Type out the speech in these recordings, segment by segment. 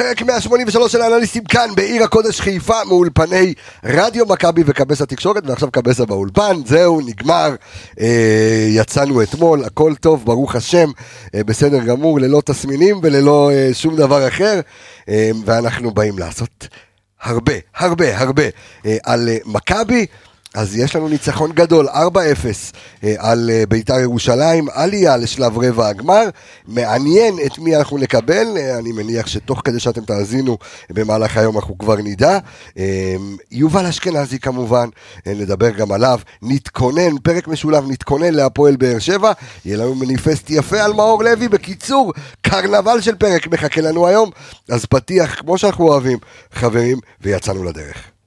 פרק 183 של האנליסטים כאן בעיר הקודש חיפה מאולפני רדיו מכבי וקבס התקשורת ועכשיו קבסה באולפן, זהו, נגמר, אה, יצאנו אתמול, הכל טוב, ברוך השם, אה, בסדר גמור, ללא תסמינים וללא אה, שום דבר אחר, אה, ואנחנו באים לעשות הרבה, הרבה, הרבה אה, על אה, מכבי. אז יש לנו ניצחון גדול, 4-0 אה, על אה, בית"ר ירושלים, עלייה לשלב רבע הגמר. מעניין את מי אנחנו נקבל, אה, אני מניח שתוך כדי שאתם תאזינו במהלך היום אנחנו כבר נדע. יובל אשכנזי כמובן, נדבר גם עליו. נתכונן, פרק משולב, נתכונן להפועל באר שבע. יהיה לנו מניפסט יפה על מאור לוי. בקיצור, קרנבל של פרק מחכה לנו היום. אז פתיח, כמו שאנחנו אוהבים, חברים, ויצאנו לדרך.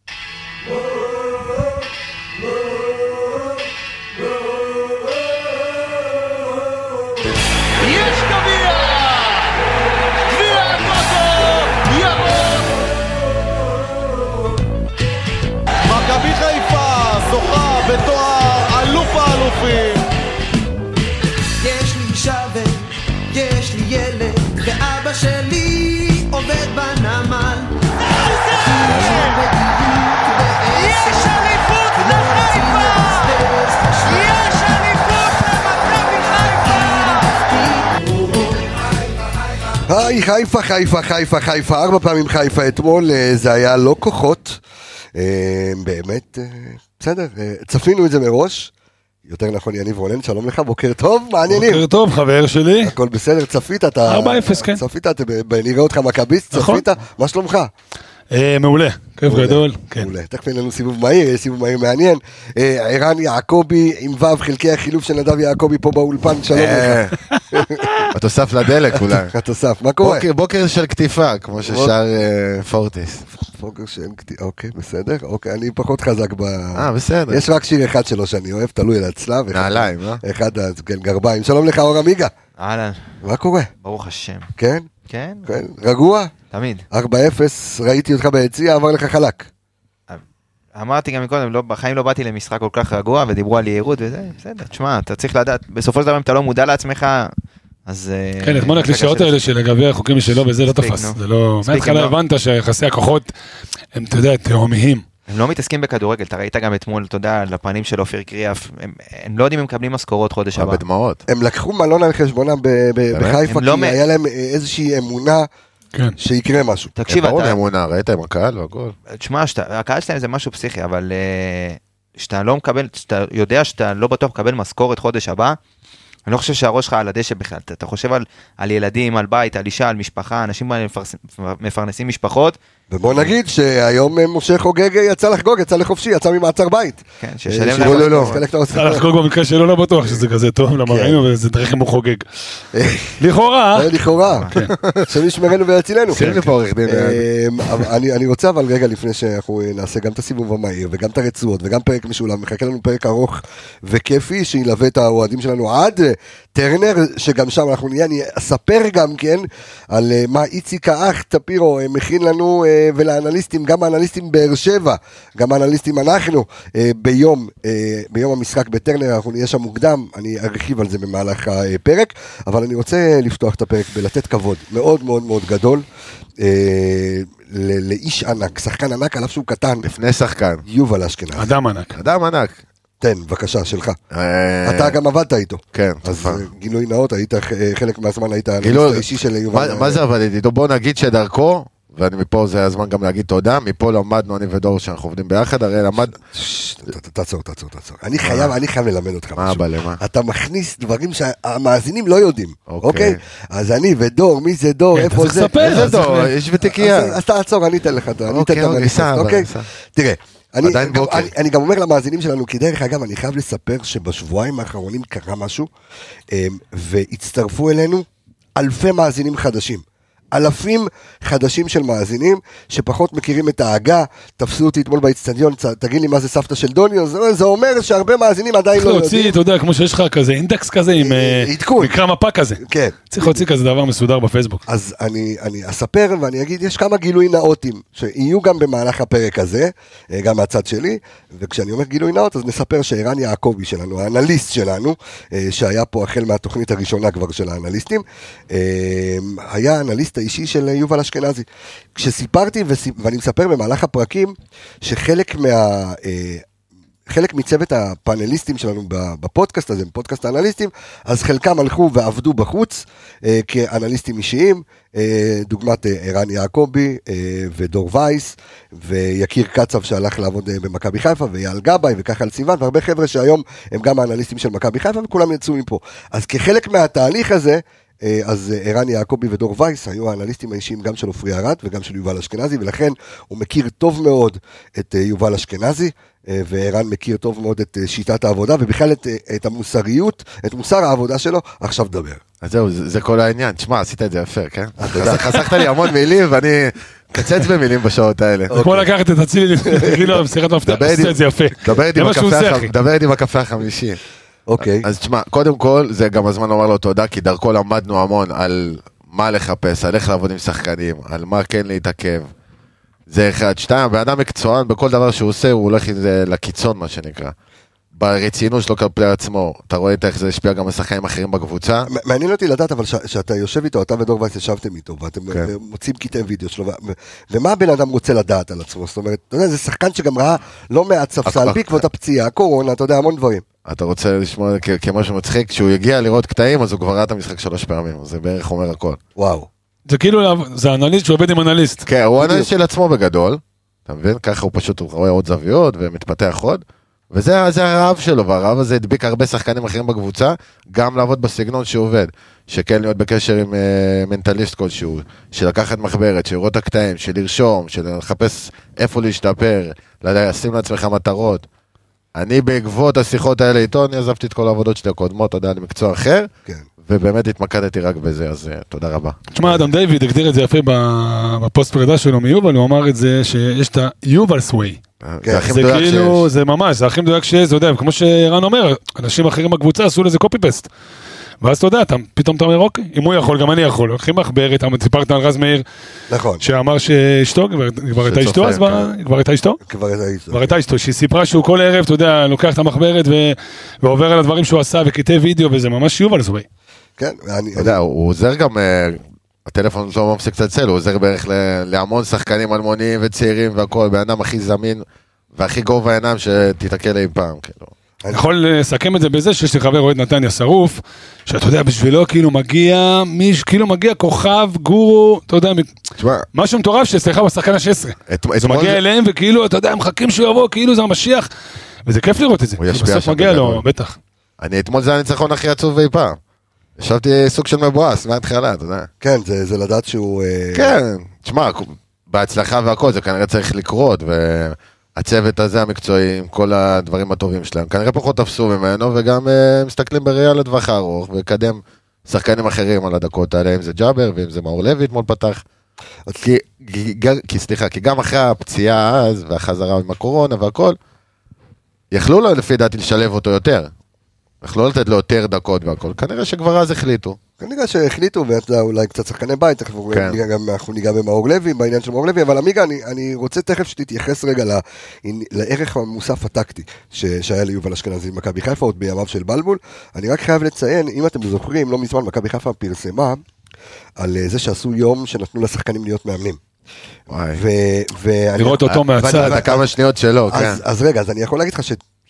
היי, חיפה, חיפה, חיפה, חיפה, ארבע פעמים חיפה אתמול, אה, זה היה לא כוחות. אה, באמת, אה, בסדר, צפינו את זה מראש. יותר נכון, יניב רונן, שלום לך, בוקר טוב, מה העניינים? בוקר טוב, חבר שלי. הכל בסדר, צפית, אתה... 4-0, כן. צפית, נראה אותך מכביסט, נכון. צפית, מה שלומך? אה, מעולה, כיף גדול. כן. מעולה, תכף אין לנו סיבוב מהיר, יש סיבוב מהיר מעניין. אה, ערן יעקבי עם ו', חלקי החילוף של נדב יעקבי פה באולפן, שלום אה, לך. התוסף לדלק אולי. התוסף, מה קורה? בוקר- בוקר של קטיפה, כמו ששר אה, פורטיס. פוקר שאין קטי... אוקיי, בסדר, אוקיי, אני פחות חזק ב... אה, בסדר. יש רק שיר אחד שלו שאני אוהב, תלוי על הצלב. נעליים, לא? אחד, כן, גרביים. שלום לך, אור עמיגה. אהלן, מה קורה? ברוך השם. כן? כן? כן, רגוע? תמיד. 4-0, ראיתי אותך ביציע, עבר לך חלק. אמרתי גם מקודם, לא, בחיים לא באתי למשחק כל כך רגוע ודיברו על יהירות וזה, בסדר, תשמע, אתה צריך לדעת, בסופו של דבר אם אתה לא מודע לעצמך, אז... אה, כן, אתמול הקלישאות האלה לצאת. של לגבי החוקים שלו וזה לא תפס. זה לא... מההתחלה הבנת שיחסי הכוחות הם, אתה יודע, תהומיים. הם לא מתעסקים בכדורגל, אתה ראית גם אתמול, אתה יודע, לפנים של אופיר קריאף, הם, הם לא יודעים אם מקבלים משכורות חודש הבא. בדמעות. הם לקחו מלון על חשבונם ב- ב- בחיפה, הם לא כי מ- היה להם אה, איזושהי אמונה כן. שיקרה משהו. תקשיב, ברור אתה, לאמונה, ראית עם הקהל והכל. תשמע, שאתה- הקהל שלהם זה משהו פסיכי, אבל אה, שאתה לא מקבל, שאתה יודע שאתה לא בטוח מקבל משכורת חודש הבא, אני לא חושב שהראש שלך על הדשא בכלל, אתה, אתה חושב על, על ילדים, על בית, על אישה, על משפחה, אנשים מפרס, מפרנסים משפחות, ובוא נגיד שהיום אה, משה חוגג אה, יצא לחגוג, יצא לחופשי, יצא ממעצר בית. כן, אה, שישלם שלא- להם לא, לא, צריך לחגוג במקרה שלו, לא בטוח שזה כזה טוב, למה כן. ראינו וזה תראה אם הוא חוגג. לכאורה, לכאורה, כן. השם ישמרנו ויצילנו. אה, אני, אני רוצה אבל רגע לפני שאנחנו נעשה גם את הסיבוב המהיר וגם את הרצועות וגם פרק משולב, מחכה לנו פרק ארוך וכיפי שילווה את האוהדים שלנו עד אה, טרנר, שגם שם אנחנו נהיה, אני אספר גם כן על אה, מה איציק האח טפירו אה, מכין לנו אה, ולאנליסטים, גם האנליסטים באר שבע, גם האנליסטים אנחנו, אה, ביום, אה, ביום המשחק בטרנר, אנחנו נהיה שם מוקדם, אני ארחיב על זה במהלך הפרק, אבל אני רוצה לפתוח את הפרק בלתת כבוד מאוד מאוד מאוד גדול. אה, לאיש ענק, שחקן ענק, על אף שהוא קטן, לפני שחקן. יובל אשכנזי. אדם ענק. אדם ענק. תן, בבקשה, שלך. אתה גם עבדת איתו. כן, אז. אה, גילוי נאות, היית חלק מהזמן, היית האנליסט האישי של יובל. מה- מה זה עבדתי איתו? בוא נגיד שדרכו, ואני מפה זה הזמן גם להגיד תודה, מפה למדנו אני ודור שאנחנו עובדים ביחד, הרי למד... ששש, ת- ת- תעצור, תעצור, תעצור. אני חייב, אני חייב ללמד אותך מה משהו. אבא למה? אתה מכניס דברים שהמאזינים לא יודעים, אוקיי. אוקיי? אז אני ודור, מי זה דור, כן, אתה איפה צריך זה? לספר. איזה אז דור? צריך- יש ותיקייה. אז תעצור, אני אתן לך, את ה- אני אתן אוקיי, את אוקיי, סבבה, אוקיי? סבבה. תראה, אני, עדיין גם, בוקר. אני, אני גם אומר למאזינים שלנו, כי דרך אגב, אני חייב לספר שבשבועיים האחרונים קרה משהו, אמ, והצטרפו אלינו אלפי מאזינים חדשים. אלפים חדשים של מאזינים שפחות מכירים את ההגה, תפסו אותי אתמול באיצטדיון, תגיד לי מה זה סבתא של דוניו, זה, זה אומר שהרבה מאזינים עדיין צריך לא להוציא, יודעים. אתה יודע, כמו שיש לך כזה אינדקס כזה עם אה, עדכון. מקרא מפה כזה. כן. צריך להוציא כזה דבר מסודר בפייסבוק. אז אני, אני אספר ואני אגיד, יש כמה גילוי נאותים שיהיו גם במהלך הפרק הזה, אה, גם מהצד שלי, וכשאני אומר גילוי נאות אז נספר שערן יעקבי שלנו, האנליסט שלנו, אה, שהיה פה החל מהתוכנית הראשונה כבר של האנליסטים, אה, היה האנליסט האישי של אה, יובל אשכנזי. כשסיפרתי, ואני מספר במהלך הפרקים, שחלק מה... אה, חלק מצוות הפאנליסטים שלנו בפודקאסט הזה, בפודקאסט האנליסטים, אז חלקם הלכו ועבדו בחוץ אה, כאנליסטים אישיים, אה, דוגמת אה, ערן יעקבי אה, ודור וייס, ויקיר קצב שהלך לעבוד אה, במכבי חיפה, ואייל גבאי וככה על סיוון, והרבה חבר'ה שהיום הם גם האנליסטים של מכבי חיפה, וכולם יצאו מפה. אז כחלק מהתהליך הזה, אה, אז אה, ערן יעקבי ודור וייס היו האנליסטים האישיים גם של עופרי ארד וגם של יובל אשכנזי, ולכן הוא מכיר טוב מאוד את אה, יובל אשכנזי, אה, וערן מכיר טוב מאוד את אה, שיטת העבודה, ובכלל את, אה, את המוסריות, את מוסר העבודה שלו, עכשיו דבר. אז זהו, זה, זה כל העניין. תשמע, עשית את זה יפה, כן? חס- חסכת לי המון מילים ואני מקצץ במילים בשעות האלה. זה כמו לקחת את אצילי, להגיד לו במסירת מפתח, עשית את זה יפה. דבר איתי איתי בקפה החמישי. אוקיי. אז תשמע, קודם כל, זה גם הזמן לומר לו תודה, כי דרכו למדנו המון על מה לחפש, על איך לעבוד עם שחקנים, על מה כן להתעכב. זה אחד. שתיים, הבן אדם מקצוען בכל דבר שהוא עושה, הוא הולך עם זה לקיצון, מה שנקרא. ברצינות שלו כלפי עצמו, אתה רואה איך זה השפיע גם על שחקנים אחרים בקבוצה. מעניין אותי לדעת, אבל שאתה יושב איתו, אתה ודור וייס ישבתם איתו, ואתם כן. אה, מוצאים קטעי וידאו שלו, ומה הבן אדם רוצה לדעת על עצמו? זאת אומרת, אתה יודע, זה שחקן שגם ראה לא מעט ספסל, בעקבות הפציעה, הקורונה, אתה יודע, המון דברים. אתה רוצה לשמוע כ- כמשהו מצחיק, כשהוא הגיע לראות קטעים, אז הוא כבר ראה את המשחק שלוש פעמים, זה בערך אומר הכל. וואו. זה כאילו, זה אנליסט שעובד עם אנליסט. כן, הוא. אנליסט של עצמו בגדול, אתה מבין? ככה הוא פשוט רואה עוד זוויות ומתפתח עוד. וזה זה הרעב שלו, והרעב הזה הדביק הרבה שחקנים אחרים בקבוצה, גם לעבוד בסגנון שהוא עובד. שכן להיות בקשר עם uh, מנטליסט כלשהו, של לקחת מחברת, של לראות את הקטעים, של לרשום, של לחפש איפה להשתפר, לשים לעצמך מטרות. אני בעקבות השיחות האלה איתו, אני עזבתי את כל העבודות שלי הקודמות, אתה יודע, למקצוע אחר, כן. ובאמת התמקדתי רק בזה, אז uh, תודה רבה. תשמע, אדם דיוויד הגדיר את זה יפה בפוסט פרידה שלו מיובל, הוא אמר את זה שיש את ה Yuval's way. כן, זה הכי זה מדויק כאילו, שיש. זה ממש, זה הכי מדויק שיש, אתה יודע, כמו שערן אומר, אנשים אחרים בקבוצה עשו לזה copy paste. ואז אתה יודע, אתה, פתאום אתה אומר, אוקיי, אם הוא יכול, גם אני יכול. לוקחים מחברת, סיפרת על רז מאיר, נכון. שאמר שאשתו, כבר- כבר הייתה אשתו, אז מה- כבר הייתה אשתו? כבר הייתי- כבר הייתה אשתו, שהיא סיפרה שהוא כל ערב, אתה יודע, לוקח את המחברת ו- ועובר על הדברים שהוא עשה וקטעי וידאו, וזה ממש Yuval's way. כן, אני... אתה יודע, הוא עוזר גם, אה, הטלפון לא מפסיק לצלצל, הוא עוזר בערך להמון שחקנים אלמוניים וצעירים והכל, בן אדם הכי זמין והכי גובה העיניים שתיתקל אי פעם, כאילו. אני יכול לסכם את זה בזה שיש לי חבר אוהד נתניה שרוף, שאתה יודע, בשבילו כאילו מגיע, מיש, כאילו מגיע כוכב, גורו, אתה יודע, תשמע, משהו מטורף הוא השחקן ה-16. את- אז הוא מגיע זה- אליהם וכאילו, אתה יודע, הם מחכים שהוא יבוא, כאילו זה המשיח. וזה כיף לראות את זה. הוא ישפיע בסוף שם מגיע לו, בגדול. בטח. אני אתמול זה הניצחון הכי עצוב אי פעם. ישבתי סוג של מבואס מההתחלה, אתה יודע. כן, זה זה לדעת שהוא... אה, כן, תשמע, בהצלחה והכל, זה כנראה צריך לקרות, והצוות הזה המקצועי, עם כל הדברים הטובים שלהם, כנראה פחות תפסו ממנו, וגם אה, מסתכלים בראייה לטווח הארוך, ולקדם שחקנים אחרים על הדקות האלה, אם זה ג'אבר, ואם זה מאור לוי אתמול פתח. כי, כי סליחה, כי גם אחרי הפציעה אז, והחזרה עם הקורונה והכל, יכלו לו לפי דעתי לשלב אותו יותר. יכלו לתת לו יותר דקות והכל, כנראה שכבר אז החליטו. כנראה שהחליטו, ואתה יודע, אולי קצת שחקני בית, תכף כן. ניגע גם, אנחנו ניגע במאור לוי, בעניין של מאור לוי, אבל עמיגה, אני, אני רוצה תכף שתתייחס רגע ל- לערך המוסף הטקטי ש, שהיה ליובל אשכנזי במכבי חיפה, עוד בימיו של בלבול. אני רק חייב לציין, אם אתם זוכרים, לא מזמן מכבי חיפה פרסמה על אה, זה שעשו יום שנתנו לשחקנים להיות מאמנים. וואי. ו, ואני- לראות אותו מהצד. כמה שניות שלו, כן. אז, אז רגע, אז אני יכול להגיד לך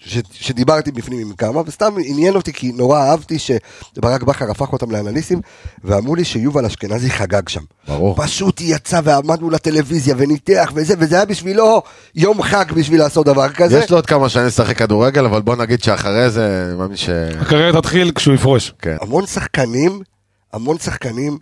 ש, שדיברתי בפנים עם כמה, וסתם עניין אותי כי נורא אהבתי שברק בכר הפך אותם לאנליסטים, ואמרו לי שיובל אשכנזי חגג שם. ברור. פשוט יצא ועמד מול הטלוויזיה וניתח וזה, וזה היה בשבילו יום חג בשביל לעשות דבר כזה. יש לו עוד כמה שנים לשחק כדורגל, אבל בוא נגיד שאחרי זה, אני מאמין ש... הקריירה תתחיל כשהוא יפרוש. כן. המון שחקנים, המון שחקנים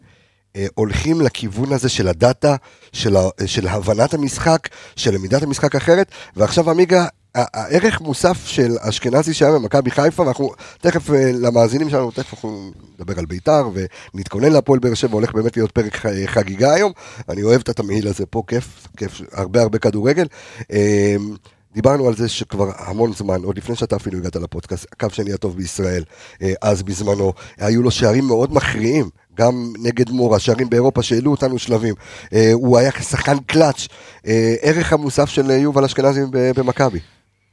אה, הולכים לכיוון הזה של הדאטה, של, ה, של הבנת המשחק, של למידת המשחק אחרת, ועכשיו עמיגה, הערך מוסף של אשכנזי שהיה במכבי חיפה, ואנחנו תכף אה, למאזינים שלנו, תכף אנחנו נדבר על בית"ר ונתכונן להפועל באר שבע, הולך באמת להיות פרק ח- חגיגה היום, אני אוהב את התמהיל הזה פה, כיף, כיף, הרבה הרבה כדורגל. אה, דיברנו על זה שכבר המון זמן, עוד לפני שאתה אפילו הגעת לפודקאסט, הקו שני הטוב בישראל, אה, אז בזמנו, היו לו שערים מאוד מכריעים, גם נגד מורה, שערים באירופה שהעלו אותנו שלבים. אה, הוא היה שחקן קלאץ', אה, ערך המוסף של אה, יובל אשכנזי במכבי.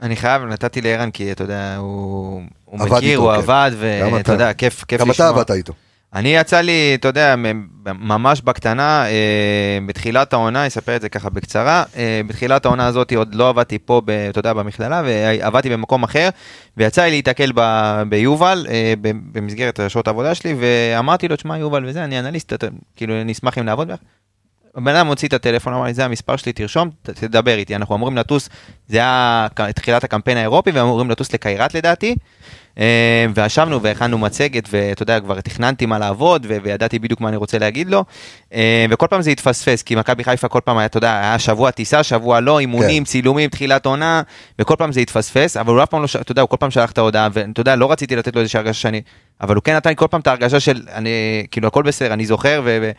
אני חייב, נתתי לערן כי אתה יודע, הוא הוא מכיר, הוא כן. עבד, גם אתה. ואתה יודע, כיף כיף גם אתה לשמוע. עבדת איתו. אני יצא לי, אתה יודע, ממש בקטנה, אה, בתחילת העונה, אספר את זה ככה בקצרה, אה, בתחילת העונה הזאת עוד לא עבדתי פה, ב, אתה יודע, במכללה, ועבדתי במקום אחר, ויצא לי להיתקל ב, ביובל, אה, במסגרת שעות העבודה שלי, ואמרתי לו, תשמע, יובל וזה, אני אנליסט, אתה- כאילו, אני אשמח אם לעבוד ביחד. הבן אדם הוציא את הטלפון, אמר לי, זה המספר שלי, תרשום, תדבר איתי, אנחנו אמורים לטוס, זה היה תחילת הקמפיין האירופי, ואמורים לטוס לקיירת לדעתי. אה, וישבנו והכנו מצגת, ואתה יודע, כבר תכננתי מה לעבוד, ו- וידעתי בדיוק מה אני רוצה להגיד לו. אה, וכל פעם זה התפספס, כי מכבי חיפה כל פעם היה, אתה יודע, היה שבוע טיסה, שבוע לא, אימונים, צילומים, תחילת עונה, וכל פעם זה התפספס, אבל הוא אף פעם לא, אתה יודע, הוא כל פעם שלח את ההודעה, ואתה יודע, לא רציתי לתת לו איזושהי הרגשה שאני, אבל הוא כן נתן לי כל פעם את ההרגשה של, אני, כאילו, הכל בסדר, אני זוכר, ו... ו-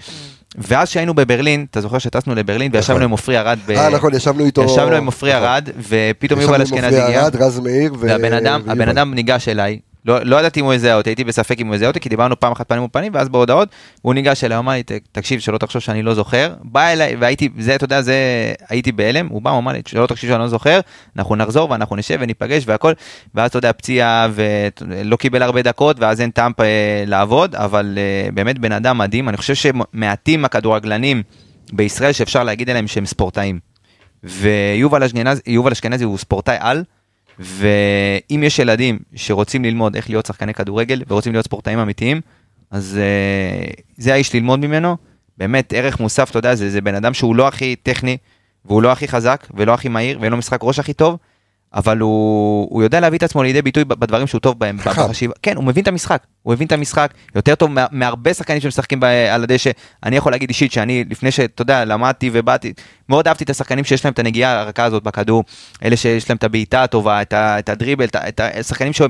ואז שהיינו בברלין, אתה זוכר שטסנו לברלין וישבנו עם עופרי ארד, אה, נכון, ישבנו איתו. ישבנו עם עופרי נכון. ארד, ופתאום ישבנו יובל עם אשכנזי עופרי הגיע. ארד, רז מאיר. והבן אדם ניגש אליי, לא, לא ידעתי אם הוא יזהה אותי, הייתי בספק אם הוא יזהה אותי, כי דיברנו פעם אחת פנים מול פנים, ואז בהודעות, הוא ניגש אליי, אמר לי, "ת- תקשיב, שלא תחשוב שאני לא זוכר. בא אליי, והייתי, זה, אתה יודע, זה, הייתי בהלם, הוא בא, הוא אמר לי, שלא תחשוב שאני לא זוכר, אנחנו נחזור ואנחנו נשב וניפגש והכל, ואז אתה יודע, פציעה, ולא קיבל הרבה דקות, ואז אין טעם אה, לעבוד, אבל אה, באמת בן אדם מדהים, אני חושב שמעטים הכדורגלנים בישראל שאפשר להגיד עליהם שהם ספורטאים. ויובל אשכנזי, יובל אשכנזי הוא ספורטאי על, ואם יש ילדים שרוצים ללמוד איך להיות שחקני כדורגל ורוצים להיות ספורטאים אמיתיים, אז uh, זה האיש ללמוד ממנו. באמת ערך מוסף, אתה יודע, זה, זה בן אדם שהוא לא הכי טכני, והוא לא הכי חזק, ולא הכי מהיר, ואין לו משחק ראש הכי טוב, אבל הוא, הוא יודע להביא את עצמו לידי ביטוי בדברים שהוא טוב בהם. בחשיבה. כן, הוא מבין את המשחק, הוא מבין את המשחק יותר טוב מה- מהרבה שחקנים שמשחקים ב- על הדשא. אני יכול להגיד אישית שאני, לפני שאתה יודע, למדתי ובאתי, מאוד אהבתי את השחקנים שיש להם את הנגיעה הרכה הזאת בכדור, אלה שיש להם את הבעיטה הטובה, את, ה, את הדריבל, את, את השחקנים ש...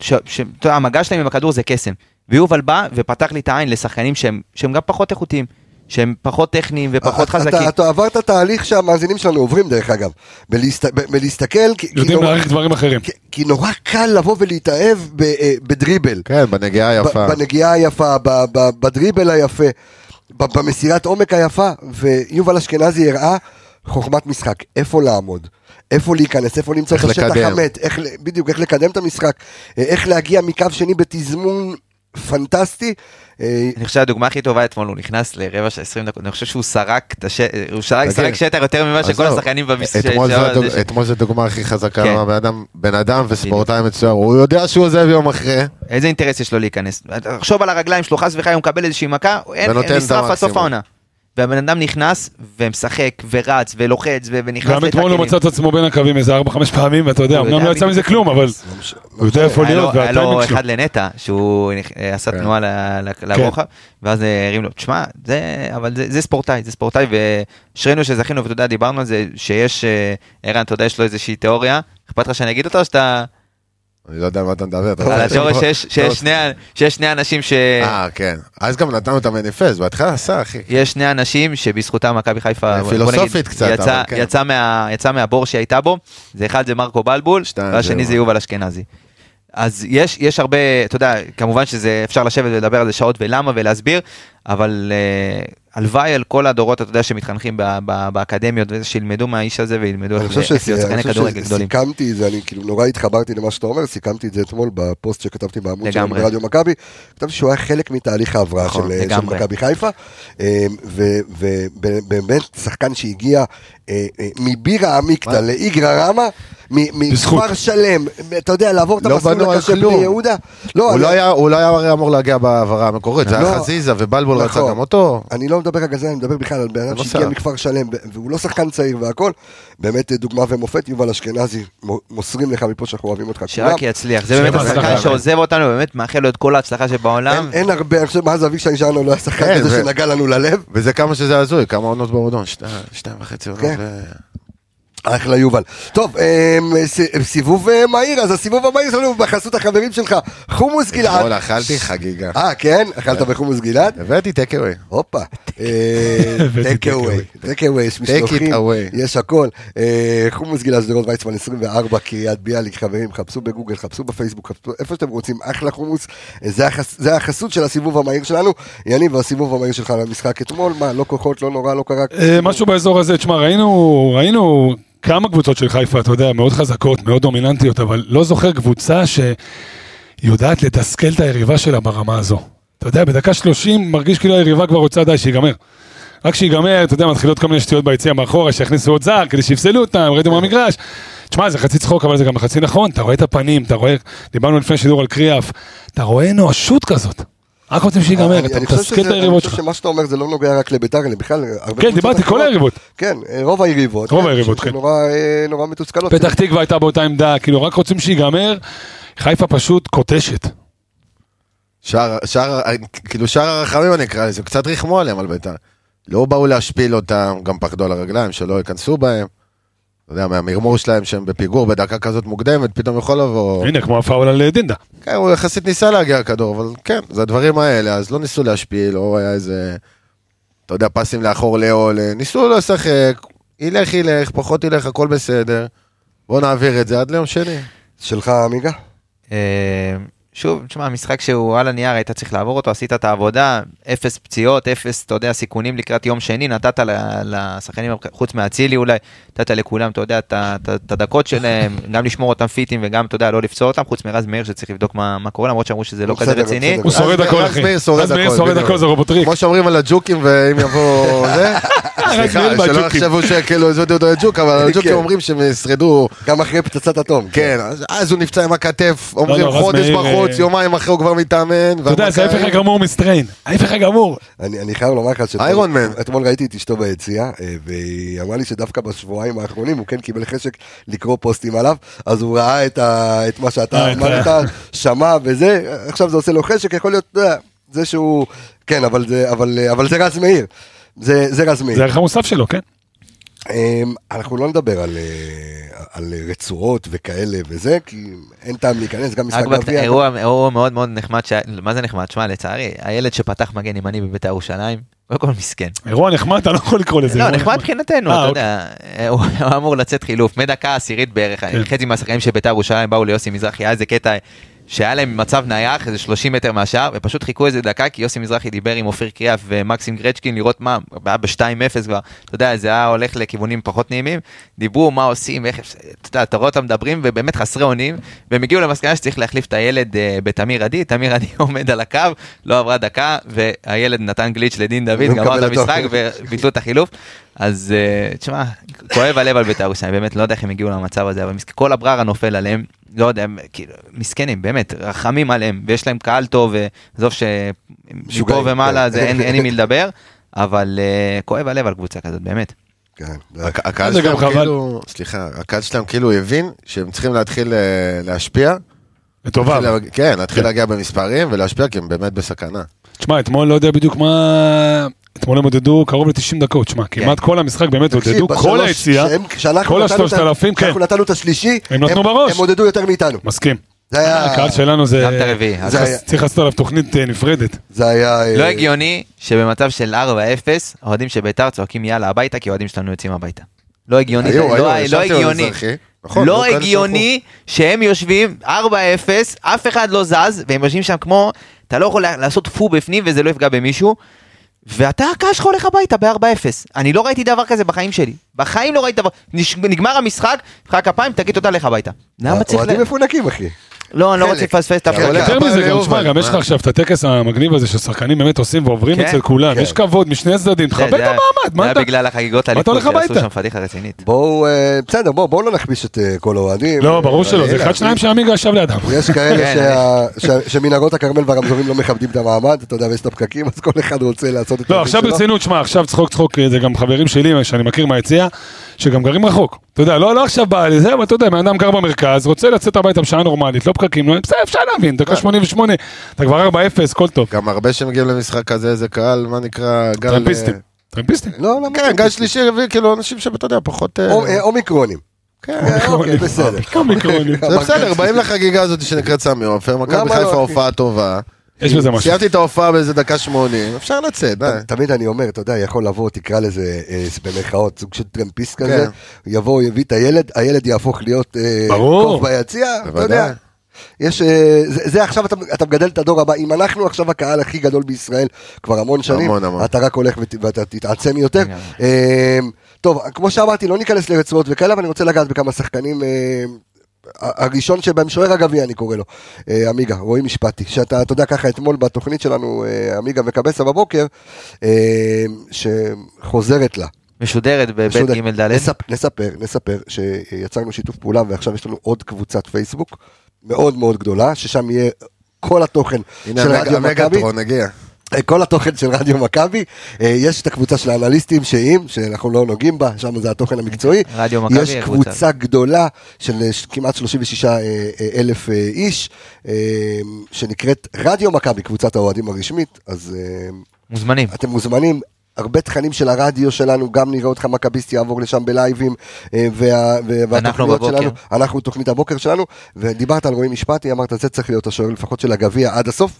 ש, ש אתה יודע, המגע שלהם עם הכדור זה קסם. ויובל בא ופתח לי את העין לשחקנים שהם, שהם גם פחות איכותיים, שהם פחות טכניים ופחות אתה- חזקים. אתה- אתה עברת תהליך שהמאזינים שלנו עוברים דרך אגב, בלהסת- בלהסתכל, יודעים להעריך דברים אחרים. כי- כי נורא קל לבוא ולהתאהב ב- אה, בדריבל. כן, בנגיעה היפה. ב- בנגיעה היפה, ב- ב- בדריבל היפה, ב- במסירת עומק היפה, ויובל אשכנזי הראה חוכמת משחק, איפה לעמוד. איפה להיכנס, איפה למצוא את השטח. המת, איך, בדיוק, איך לקדם את המשחק, אה, איך להגיע מקו שני בתזמון פנטסטי. אה, אני חושב שהדוגמה הכי טובה אתמול, הוא נכנס לרבע של 20 דקות, אני חושב שהוא סרק הוא סרק שטח יותר ממה שכל השחקנים במס... אתמול זו הדוגמה הכי חזקה, כן. בן אדם- וספורטאי מצוין, הוא יודע שהוא עוזב יום אחרי, איזה אינטרס יש לו להיכנס? תחשוב על הרגליים שלו, חס וחלילה הוא מקבל איזושהי מכה, נשרף עד סוף. העונה. והבן אדם נכנס ומשחק ורץ ולוחץ ונכנס גם אתמול הוא מצא את עצמו בין הקווים איזה 4-5 פעמים, ואתה יודע, אמנם יודע לא יצא. מזה כלום, אבל הוא יודע איפה להיות, היה לו. אחד לנטע, שהוא עשה כן. תנועה ל- ל- לרוחב, ואז הרים לו, תשמע, זה, אבל זה, זה ספורטאי, זה ספורטאי, ואשרינו שזכינו, ואתה יודע, דיברנו על זה, שיש, אה, ערן, אתה יודע, יש לו איזושהי תיאוריה, אכפת לך שאני אגיד אותה, או שאתה... אני לא יודע על מה אתה מדבר. על התיאוריה שיש- שיש שני- שיש שני אנשים ש... אה, כן. אז גם נתנו את המניפסט, בהתחלה עשה, אחי. יש שני אנשים שבזכותם מכבי חיפה, פילוסופית קצת, אבל כן. יצא, מה, יצא מהבור שהיא הייתה בו, זה אחד זה מרקו בלבול, והשני זה- זה יובל אשכנזי. אז יש, יש הרבה, אתה יודע, כמובן שזה, אפשר לשבת ולדבר על זה שעות ולמה ולהסביר, אבל אה, הלוואי על כל הדורות, אתה יודע, שמתחנכים ב- ב- באקדמיות, שילמדו מהאיש הזה וילמדו אני איך חושב להיות שחקני כדורגל גדולים. שסיכמתי את זה, אני כאילו נורא התחברתי למה שאתה אומר, סיכמתי את זה אתמול בפוסט שכתבתי בעמוד לגמרי. ברדיו מכבי, כתבתי שהוא היה חלק מתהליך ההבראה נכון, של של לגמרי. מכבי חיפה, אה, ובאמת שחקן שהגיע אה, אה, מבירה עמיקתא לאיגרא רמא. מכפר שלם, אתה יודע, לעבור את לא המסלול הקשה בני. יהודה, לא, הוא אני- לא היה- הוא לא היה הרי אמור להגיע בהעברה המקורית, זה. היה חזיזה ובלבול רצה נכון. גם אותו. אני לא מדבר רק על זה, אני מדבר בכלל על בן אדם לא שהגיע. מכפר שלם, והוא לא שחקן צעיר והכל, באמת דוגמה ומופת, יובל אשכנזי, מו- מוסרים לך מפה שאנחנו אוהבים אותך. שרק יצליח, זה באמת השחקן. שעוזב אותנו, באמת מאחל לו את כל ההצלחה שבעולם. אין, הרבה, אני חושב, מאז אבישי ז'אנו לא היה שחקן כן, כזה שנגע לנו ללב. וזה כמה שזה הזוי, כמה עונות במועדון, שתי- שתיים וחצי עונות. אחלה יובל. טוב, אמ, סיבוב אה, מהיר, אז הסיבוב המהיר שלנו בחסות החברים שלך, חומוס גלעד. אתמול אכלתי חגיגה. אה, כן? אכלת בחומוס גלעד? הבאתי טק אווי. הופה, הבאתי טק אווי, טק אווי, יש it משלוחים, away. יש הכל. אה, חומוס גלעד שדרות ויצמן 24, קריית ביאליק, חברים, חפשו בגוגל, חפשו בפייסבוק, חפשו איפה שאתם רוצים, אחלה חומוס. אה, זה החס- זה החסות של הסיבוב המהיר שלנו. יניב, הסיבוב המהיר שלך למשחק אתמול, מה, לא כוחות, לא נורא, לא קרה. אה, משהו באזור הזה, תשמע, ראינו, ראינו כמה קבוצות של חיפה, אתה יודע, מאוד חזקות, מאוד דומיננטיות, אבל לא זוכר קבוצה שיודעת לתסכל את היריבה שלה ברמה הזו. אתה יודע, בדקה 30 מרגיש כאילו היריבה כבר רוצה די שיגמר. רק שיגמר, אתה יודע, מתחילות כל מיני שטויות ביציאה מאחורה, שיכניסו עוד זר כדי שיפסלו אותם, רדו מהמגרש. תשמע, זה חצי צחוק, אבל זה גם חצי נכון, אתה רואה את הפנים, אתה רואה, דיברנו לפני שידור על קריאף, אתה רואה נואשות כזאת. רק רוצים שיגמר, אני- אתה אני חושב מתסכל את היריבות אני שלך. חושב שמה שאתה אומר זה לא נוגע רק לביתר, אלא בכלל כן, דיברתי, כל. היריבות. כן, רוב היריבות. רוב כן, היריבות, כן. אה, נורא מתוסכלות. פתח תקווה הייתה באותה עמדה, כאילו רק רוצים שיגמר, חיפה פשוט קוטשת. שער, שער, כאילו שער הרחמים אני אקרא לזה, קצת ריחמו עליהם על בית"ר. לא באו להשפיל אותם, גם פחדו על הרגליים, שלא ייכנסו בהם. אתה יודע, מהמרמור שלהם שהם בפיגור בדקה כזאת מוקדמת, פתאום יכול לבוא... הנה, כמו הפאול על אה, דינדה. כן, הוא יחסית ניסה להגיע לכדור, אבל כן, זה הדברים האלה, אז לא ניסו להשפיל, לא היה איזה, אתה יודע, פסים לאחור לעולה, ניסו לשחק, ילך ילך, פחות ילך, הכל בסדר. בוא נעביר את זה עד ליום שני. שלך, עמיגה? שוב, תשמע, משחק שהוא על הנייר, היית צריך לעבור אותו, עשית את העבודה, אפס פציעות, אפס, אתה יודע, סיכונים לקראת יום שני, נתת לשחקנים, חוץ מאצילי אולי, נתת לכולם, אתה יודע, את הדקות שלהם, גם לשמור אותם פיטים וגם, אתה יודע, לא לפצוע אותם, חוץ מרז מאיר שצריך לבדוק מה מה קורה, למרות שאמרו שזה לא כזה בסדר, רציני. בסדר. הוא שורד הכל, אחי. רז מאיר שורד. הכל, זה רובוטריק. כמו שאומרים על הג'וקים, ואם יבוא זה, סליחה, שלא. יחשבו שכאילו הזמנתי אותו לג'וק, אבל הג'וקים כן. אומרים שהם ישרדו, גם אחרי פצצת אטום. כן, אז- הוא נפצע עם הכתף, אומרים לא, חודש בחוץ, אה, יומיים אחרי הוא כבר מתאמן. אתה יודע, זה ההפך הגמור מסטריין. ההפך הגמור. אני, חייב לומר לך איירון מן. אתמול ראיתי את אשתו ביציאה, אה, והיא אמרה לי שדווקא בשבועיים האחרונים הוא כן קיבל חשק לקרוא פוסטים עליו, אז הוא ראה את, מה שאתה אה, את אמרת, שמע וזה, עכשיו זה עושה לו חשק, יכול להיות, זה שהוא, כן, אבל זה, אבל, אבל זה רז מאיר. זה, זה רז מאיר. זה הערך המוסף שלו, כן? אמ, אנחנו לא נדבר על, אה, על רצועות וכאלה וזה, כי אין טעם להיכנס, גם משחק גביע. אירוע אירוע מאוד מאוד נחמד, ש- מה זה נחמד? שמע, לצערי, הילד שפתח מגן ימני בבית"ר ירושלים, קודם כל מסכן. אירוע נחמד, אתה לא יכול לקרוא לזה. לא, אירוע נחמד מבחינתנו, אה, אתה אוקיי. יודע, הוא אמור לצאת חילוף, מדקה עשירית בערך, כן. חצי מהשחקנים של בית"ר ירושלים באו ליוסי מזרחי, היה איזה קטע שהיה להם מצב נייח, איזה 30 מטר מהשער, ופשוט חיכו איזה דקה, כי יוסי מזרחי דיבר עם אופיר קריאף ומקסים גרצ'קין לראות מה, היה ב-2-0 כבר, אתה יודע, זה היה הולך לכיוונים פחות נעימים, דיברו מה עושים, איך, אתה יודע, אתה רואה אותם מדברים, ובאמת חסרי אונים, והם הגיעו למסקנה שצריך להחליף את הילד אה, בתמיר עדי, תמיר עדי עומד על הקו, לא עברה דקה, והילד נתן גליץ' לדין דוד, גמר את. המשחק, וביטלו את החילוף. אז אה, תשמע, כואב הלב על בית"ר ירושלים, באמת לא יודע איך הם הגיעו למצב הזה, אבל כל הבררה נופל עליהם, לא יודע, הם כאילו, מסכנים, באמת, רחמים עליהם, ויש להם קהל טוב, ועזוב שמפה ומעלה כן. זה אין אין עם מי לדבר, אבל אה, כואב הלב על קבוצה כזאת, באמת. כן, הקהל שלהם. כאילו, סליחה, הקהל שלהם כאילו הבין שהם צריכים להתחיל אה, להשפיע. לטובה. כן, להתחיל כן. להגיע במספרים ולהשפיע כי הם באמת בסכנה. תשמע, אתמול לא יודע בדיוק מה... אתמול הם עודדו קרוב ל-90 דקות, שמע, כמעט כל המשחק באמת עודדו, כל היציאה, כל השלושת אלפים, כן, כשאנחנו נתנו את השלישי, הם נתנו בראש. הם עודדו יותר מאיתנו. מסכים. זה היה... הקהל שלנו זה... גם את הרביעי. צריך- היה- צריך לעשות עליו תוכנית אה, נפרדת. זה היה... אה, לא הגיוני שבמצב של 4-0, האוהדים של בית"ר צועקים יאללה הביתה, כי האוהדים שלנו יוצאים הביתה. לא הגיוני, היו, לא- היו, לא הגיוני. נכון, לא כאלה הגיוני שהם יושבים 4-0, אף אחד לא זז, והם יושבים שם כמו, אתה לא יכול לעשות פו בפנים וזה לא יפגע במישהו, ואתה, הקהל שלך הולך הביתה ב-4-0. אני לא ראיתי דבר כזה בחיים שלי. בחיים לא ראיתי דבר, נגמר המשחק, נמחא כפיים, תגיד תודה, לך הביתה. למה צריך... אוהדים מפונקים, אחי. לא, אני לא. רוצה לפספס את. הולך יותר מזה גם, תשמע, גם יש לך מה? עכשיו את הטקס המגניב הזה ששחקנים באמת עושים ועוברים כן, אצל כולם, כן. יש כבוד משני הצדדים, תכבד את זה היה- המעמד, זה מה היה אתה... בגלל החגיגות מה אתה הליכוד, שעשו? שם פדיחה רצינית. בואו, אה, בסדר, בואו לא נכפיש את אה, כל האוהדים. לא, ברור שלא, זה הנה, אחד שניים שעמיגה ישב לידם. יש כאלה כן, שה- ש- שמנהרות הכרמל והרמזורים לא מכבדים את המעמד, אתה יודע, ויש את הפקקים, אז כל אחד רוצה לעשות את לא, הדין עכשיו. ברצינות, שמע, עכשיו צחוק צחוק, זה גם חברים שלי שאני מכיר מהיציאה, שגם גרים רחוק. אתה יודע, לא לא עכשיו בא לזה, אבל אתה יודע, בן אדם גר במרכז, רוצה לצאת הביתה בשעה נורמלית, לא פקקים, לא, בסדר, אפשר להבין, דקה 88, אתה כבר 4-0, כל טוב. גם הרבה שמגיעים למשחק כזה, זה קהל, מה נקרא, גל... טרמפיסטים. אה, טרמפיסטים. לא, למה? כן, גל שלישי רביעי, כאילו אנשים שאתה יודע, פחות... אה, או- אה, אומיקרונים. כן. אוקיי, בסדר. אומיקרונים. זה בסדר, באים לחגיגה הזאת שנקראת סמי עופר, מכבי לא, חיפה? הופעה טובה. יש בזה משהו. סיימתי את ההופעה באיזה דקה 80, אפשר לצאת, די. ת- תמיד אני אומר, אתה יודע, יכול לבוא, תקרא לזה אה, במרכאות, סוג של טרמפיסט כזה, כן. יבוא, יביא את הילד, הילד יהפוך להיות אה. קוף ביציע, אתה. יודע. יש, אה, זה, זה עכשיו אתה, אתה מגדל את הדור הבא, אם אנחנו עכשיו הקהל הכי גדול בישראל כבר המון שנים, המון, המון. אתה רק הולך ות, ואתה תתעצם יותר. אה, טוב, כמו שאמרתי, לא ניכנס לרצועות וכאלה, אבל אני רוצה לגעת בכמה שחקנים, אה, הראשון שבהם, שוער הגביע אני קורא לו, אה, עמיגה, רועי משפטי, שאתה, אתה יודע, ככה אתמול בתוכנית שלנו, אה, עמיגה וקבסה בבוקר, אה, שחוזרת לה. משודרת בבית. ג' ד'. נספ, נספר, נספר שיצרנו שיתוף פעולה ועכשיו יש לנו עוד קבוצת פייסבוק מאוד מאוד גדולה, ששם יהיה כל התוכן הנה של רדיו מכבי. המגטרון הגיע. אה, כל התוכן של רדיו מכבי, אה, יש את הקבוצה של האנליסטים שאם, שאנחנו לא נוגעים בה, שם זה התוכן המקצועי. רדיו מכבי, יש. קבוצה גדולה של אה, כמעט 36 אה, אלף איש, שנקראת רדיו מכבי, קבוצת האוהדים הרשמית, אז מוזמנים. אתם מוזמנים. הרבה תכנים של הרדיו שלנו, גם נראה אותך מכביסט יעבור לשם בלייבים, וה, וה- והתוכניות בבוקר. שלנו, אנחנו תוכנית הבוקר שלנו, ודיברת על רועי משפטי, אמרת זה צריך להיות השוער לפחות של הגביע עד הסוף,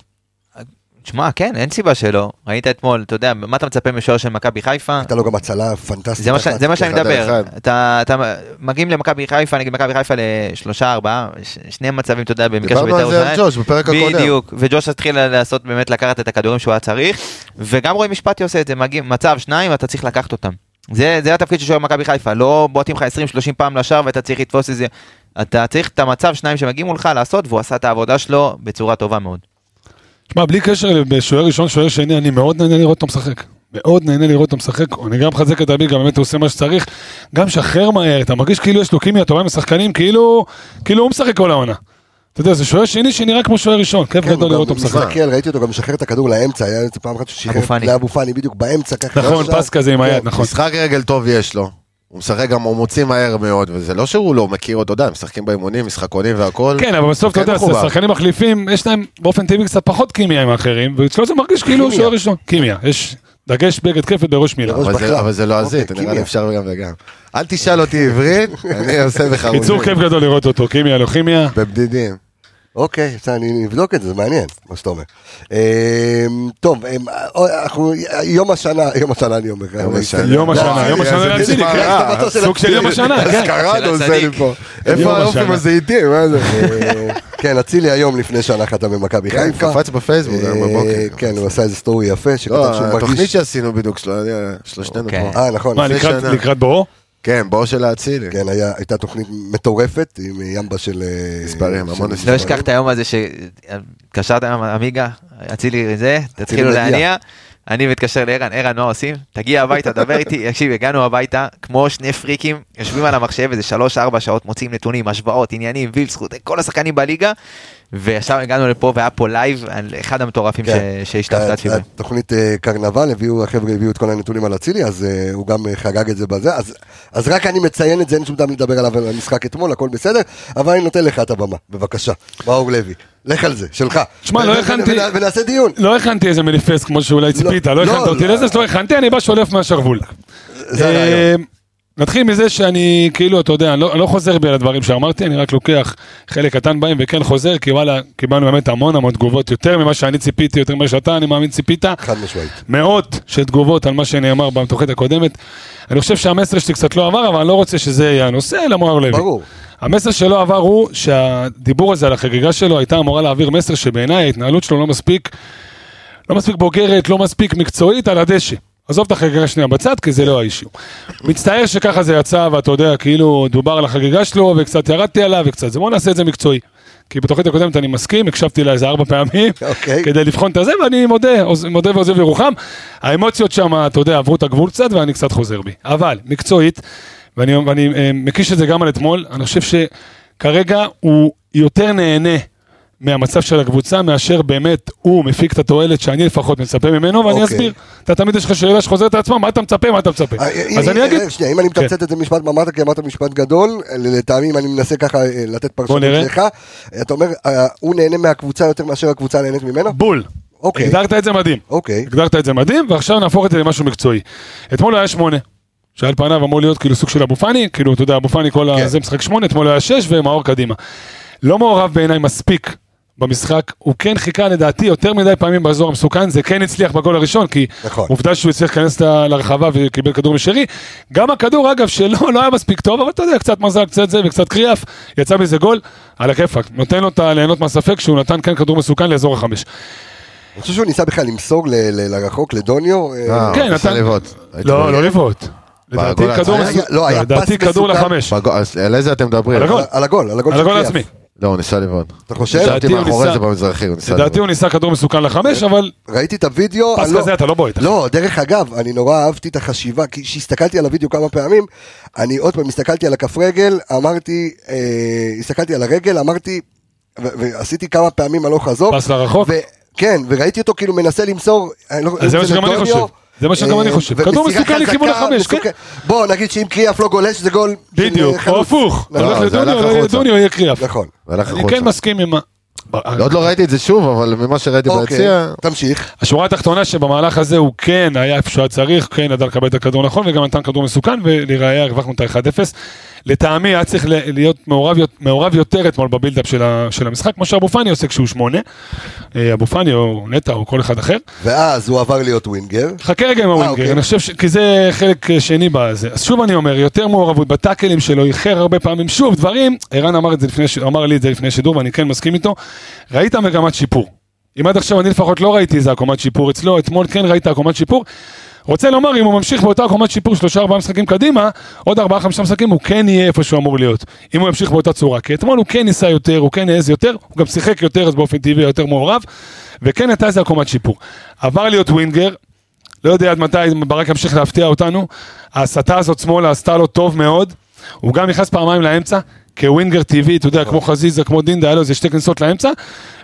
שמע, כן, אין סיבה שלא. ראית אתמול, אתה יודע, מה אתה מצפה משוער של מכבי חיפה? הייתה לו גם הצלה פנטסטית. זה מה. זה מה שאני על מדבר. אתה, אתה מגיעים למכבי חיפה, נגיד מכבי חיפה לשלושה ארבעה. שני מצבים, אתה יודע, במקרה של דיברנו בית"ר על זה עם ג'וש בפרק הקודם. בדיוק, וג'וש התחיל לעשות באמת לקחת את הכדורים שהוא היה צריך, וגם רועי משפטי עושה את זה, מגיעים מצב שניים, אתה צריך לקחת אותם. זה, זה התפקיד של שוער מכבי חיפה, לא בועטים לך 20-30 פעם לשער ואתה צריך לתפוס איזה... אתה צריך את המצב שניים שמגיעים מולך לעשות, והוא עשה את העבודה שלו בצורה טובה מאוד. תשמע, בלי קשר בשוער ראשון, שוער שני, אני מאוד נהנה לראות אותו משחק. מאוד נהנה לראות אותו משחק, אני גם מחזק את אביב, גם באמת הוא עושה מה שצריך. גם שחרר מהר, אתה מרגיש כאילו יש לו כימיה טובה עם השחקנים, כאילו, כאילו הוא משחק כל העונה. אתה יודע, זה שוער שני שנראה כמו שוער ראשון, כיף כן, גדול לראות אותו משחק. מסתכל, ראיתי אותו גם משחרר את הכדור לאמצע, היה איזה פעם אחת שהוא שחרר אבו פאני. לאבו פאני, בדיוק באמצע. נכון. פס כזה עם היד, כן. נכון. משחק רגל טוב יש לו. הוא משחק גם, הוא מוציא מהר מאוד, וזה לא שהוא לא מכיר אותו, אתה יודע, הם משחקים באימונים, משחקונים והכל. כן, אבל בסוף אתה יודע. שחקנים מחליפים, יש להם באופן טבעי קצת פחות כימיה עם האחרים, ואצלו זה מרגיש כאילו הוא כימיה. שוער ראשון. כימיה, יש דגש בגד כיפת בראש מילה. אבל. זה- אבל זה לא אוקיי, עזית, נראה לי. אפשר גם וגם. אל תשאל אותי עברית, אני עושה בך קיצור, כיף גדול לראות אותו, כימיה, לא כימיה. בבדידים. אוקיי, בסדר, אני אבדוק את זה, זה מעניין, מה שאתה אומר. אמ, טוב, אמ, אנחנו, יום השנה, יום השנה אני אומר. יום אה, השנה. יום השנה, לא, יום השנה זה כן. רע. סוג של יום השנה, כן. של עושה לי. פה. יום איפה האופים השנה. הזיתים, מה זה? אה, כן, אצילי היום לפני שנה חתם במכבי כן, חיפה. קפץ בפייסבוק גם אה, בבוקר. כן, הוא עשה איזה סטורי יפה, לא, שכתב שהוא התוכנית מרגיש... שעשינו בדיוק, שלו- שלושתנו אוקיי. פה. אה, נכון. מה, לפני שנה. לקראת בואו? כן, בואו של האצילי. כן, היה- הייתה תוכנית מטורפת עם ימבה של... אה, מספרים, של- המון לא מספרים. אשכח את היום הזה שהתקשרת היום, amigo, אצילי זה, תתחילו מגיע. להניע. אני מתקשר לערן, ערן, מה עושים? תגיע הביתה, דבר איתי. תקשיב, הגענו הביתה, כמו שני פריקים, יושבים על המחשב איזה 3-4 שעות, מוצאים נתונים, השוואות, עניינים, Wyscout, כל השחקנים בליגה, וישר הגענו לפה והיה פה live על אחד המטורפים כן. שהשתתפתי בו. התוכנית אה, קרנבל, הביאו, החבר'ה הביאו את כל הנתונים על אצילי, אז אה, הוא גם אה, חגג את זה בזה, אז- אז רק אני מציין את זה, אין שום טעם לדבר עליו על המשחק אתמול, הכל בסדר, אבל אני נותן לך את הבמה, בבקשה, מאור לוי, לך על זה, שלך. שמע, לא הכנתי- ונ- ונעשה דיון. לא הכנתי איזה מניפסט כמו שאולי ציפית, לא לא, הכנת אותי לא. לזה, אז לא הכנתי, אני בא שולף מהשרוול. זה אה, הרעיון. נתחיל מזה שאני, כאילו, אתה יודע, אני לא, אני לא חוזר בי על הדברים שאמרתי, אני רק לוקח חלק קטן בהם וכן חוזר, כי וואלה, קיבלנו באמת המון המון תגובות, יותר ממה שאני ציפיתי, יותר ממה שאתה, אני מאמין, ציפית. חד משמעית. מאות של תגובות על מה שנאמר בתוכנית הקודמת. אני חושב שהמסר שלי קצת לא עבר, אבל אני לא רוצה שזה יהיה הנושא, אלא מואר לוי. ברור. המסר שלא עבר הוא שהדיבור הזה על החגיגה שלו הייתה אמורה להעביר מסר שבעיניי ההתנהלות שלו לא מספיק, לא מספיק בוגרת, לא מספיק מקצועית על הדשא. עזוב את החגיגה שנייה בצד, כי זה לא האישיו. מצטער שככה זה יצא, ואתה יודע, כאילו דובר על החגיגה שלו, וקצת ירדתי עליו, וקצת זה, בוא נעשה את זה מקצועי. כי בתוכנית הקודמת אני מסכים, הקשבתי לה איזה ארבע פעמים, אוקיי. כדי לבחון את הזה, ואני מודה, מודה ועוזב ירוחם. האמוציות שם, אתה יודע, עברו את הגבול קצת, ואני קצת חוזר בי. אבל, מקצועית, ואני, ואני אה, מקיש את זה גם על אתמול, אני חושב שכרגע הוא יותר נהנה מהמצב של הקבוצה, מאשר באמת הוא מפיק את התועלת שאני לפחות מצפה ממנו, ואני אוקיי. אסביר. אתה תמיד יש לך שאלה שחוזרת על עצמה, מה אתה מצפה, מה אתה מצפה. אה, אז אם- אני אגיד, אה, שנייה, אם אני כן. מתמצת את זה במשפט, מה אמרת, כי אמרת משפט גדול, לטעמי, אם אני מנסה ככה אה, לתת פרשנות נראה. לך, אתה אומר, אה, הוא נהנה מהקבוצה יותר מאשר הקבוצה נהנית ממנו? בול. אוקיי. הגדרת את זה מדהים. אוקיי. הגדרת את זה מדהים, ועכשיו נהפוך את זה למשהו מקצועי. אתמול היה שמונה. שעל פניו אמור להיות כאילו סוג של אבו פאני, כאילו, אתה יודע, אבו פאני כל כן. הזה משחק שמונה, אתמול היה שש ומאור קדימה. לא מעורב בעיניי מספיק במשחק, הוא כן חיכה לדעתי יותר מדי פעמים באזור המסוכן, זה כן הצליח בגול הראשון, כי נכון. עובדה שהוא הצליח להיכנס לרחבה וקיבל כדור משרי. גם הכדור, אגב, שלו לא היה מספיק טוב, אבל אתה יודע, קצת מזל, קצת זה וקצת קריאף, יצא מזה גול, על הכיפאק. נותן לו ליהנות מהספק שהוא נתן כן כדור מסוכן לאזור החמש. אני חושב שהוא ניסה בכלל למסור ל- ל- לרחוק, לדוניו. אה, אה, כן, נתן- לא. לא לבעוט. לדעתי כדור. לא. לחמש. על איזה אתם מדברים? על הגול. על הגול, של קריאף. לא, הוא ניסה לבעוט. אתה חושב? לדעתי הוא מאחורי ניסה- זה במזרחי, הוא ניסה לדעתי לבעוט. הוא ניסה כדור מסוכן לחמש, אבל ראיתי את הוידאו. פס לא- כזה אתה לא בועט. לא, דרך אגב, אני נורא אהבתי את החשיבה, כי כשהסתכלתי על הוידאו כמה פעמים, אני עוד פעם הסתכלתי על הכף רגל, אמרתי, אה, הסתכלתי על הרגל, אמרתי, ועשיתי כמה פעמים הלוך חזור. פס לרחוק. כן, וראיתי אותו כאילו מנסה למסור, אני לא- זה מה אם שגם אני חושב. זה מה שגם אני אה, חושב. כדור מסוכן לכיוון החמש, כן. בוא, נגיד שאם קריאף לא גולש זה גול. של בדיוק. או הפוך. נכון, הולך לדוניו, הלך לא יהיה החוצה. דוניו, יהיה קריאף. נכון. אני החוצה. כן מסכים עם ה... עוד לא ראיתי את זה שוב, אבל ממה שראיתי אוקיי, ביציע... תמשיך. השורה התחתונה שבמהלך הזה הוא כן היה איפה שהוא היה צריך, כן ידע לקבל את הכדור נכון וגם נתן כדור מסוכן ולראיה הרווחנו את ה-1-0. לטעמי היה צריך להיות מעורב, מעורב יותר אתמול בבילדאפ של, ה- של המשחק, כמו שאבו פאני עושה כשהוא שמונה. אה, אבו פאני או נטע או כל אחד אחר. ואז הוא עבר להיות ווינגר. חכה רגע עם אוקיי. הווינגר, אני חושב ש... כי זה חלק אה, שני בזה. אז שוב אני אומר, יותר מעורבות בטאקלים שלו, איחר הרבה פעמים. שוב, דברים, ערן אמר, ש- אמר לי את זה לפני שידור ואני כן מסכים איתו, ראית מגמת שיפור. אם עד עכשיו אני לפחות לא ראיתי איזה עקומת שיפור אצלו, אתמול כן ראית עקומת שיפור. רוצה לומר, אם הוא ממשיך באותה עקומת שיפור שלושה ארבעה משחקים קדימה, עוד ארבעה חמישה משחקים הוא כן יהיה איפה שהוא אמור להיות. אם הוא ימשיך באותה צורה. כי אתמול הוא כן ניסה יותר, הוא כן העז יותר, הוא גם שיחק יותר, אז באופן טבעי יותר מעורב, וכן הייתה איזה עקומת שיפור. עבר להיות ווינגר, לא יודע עד מתי ברק ימשיך להפתיע אותנו. ההסתה הזאת שמאלה עשתה לו טוב מאוד. הוא גם נכנס פעמיים לאמצע, כווינגר טבעי, אתה יודע, כמו חזיזה, כמו דינדה, היה לו איזה שתי כניסות לאמצע,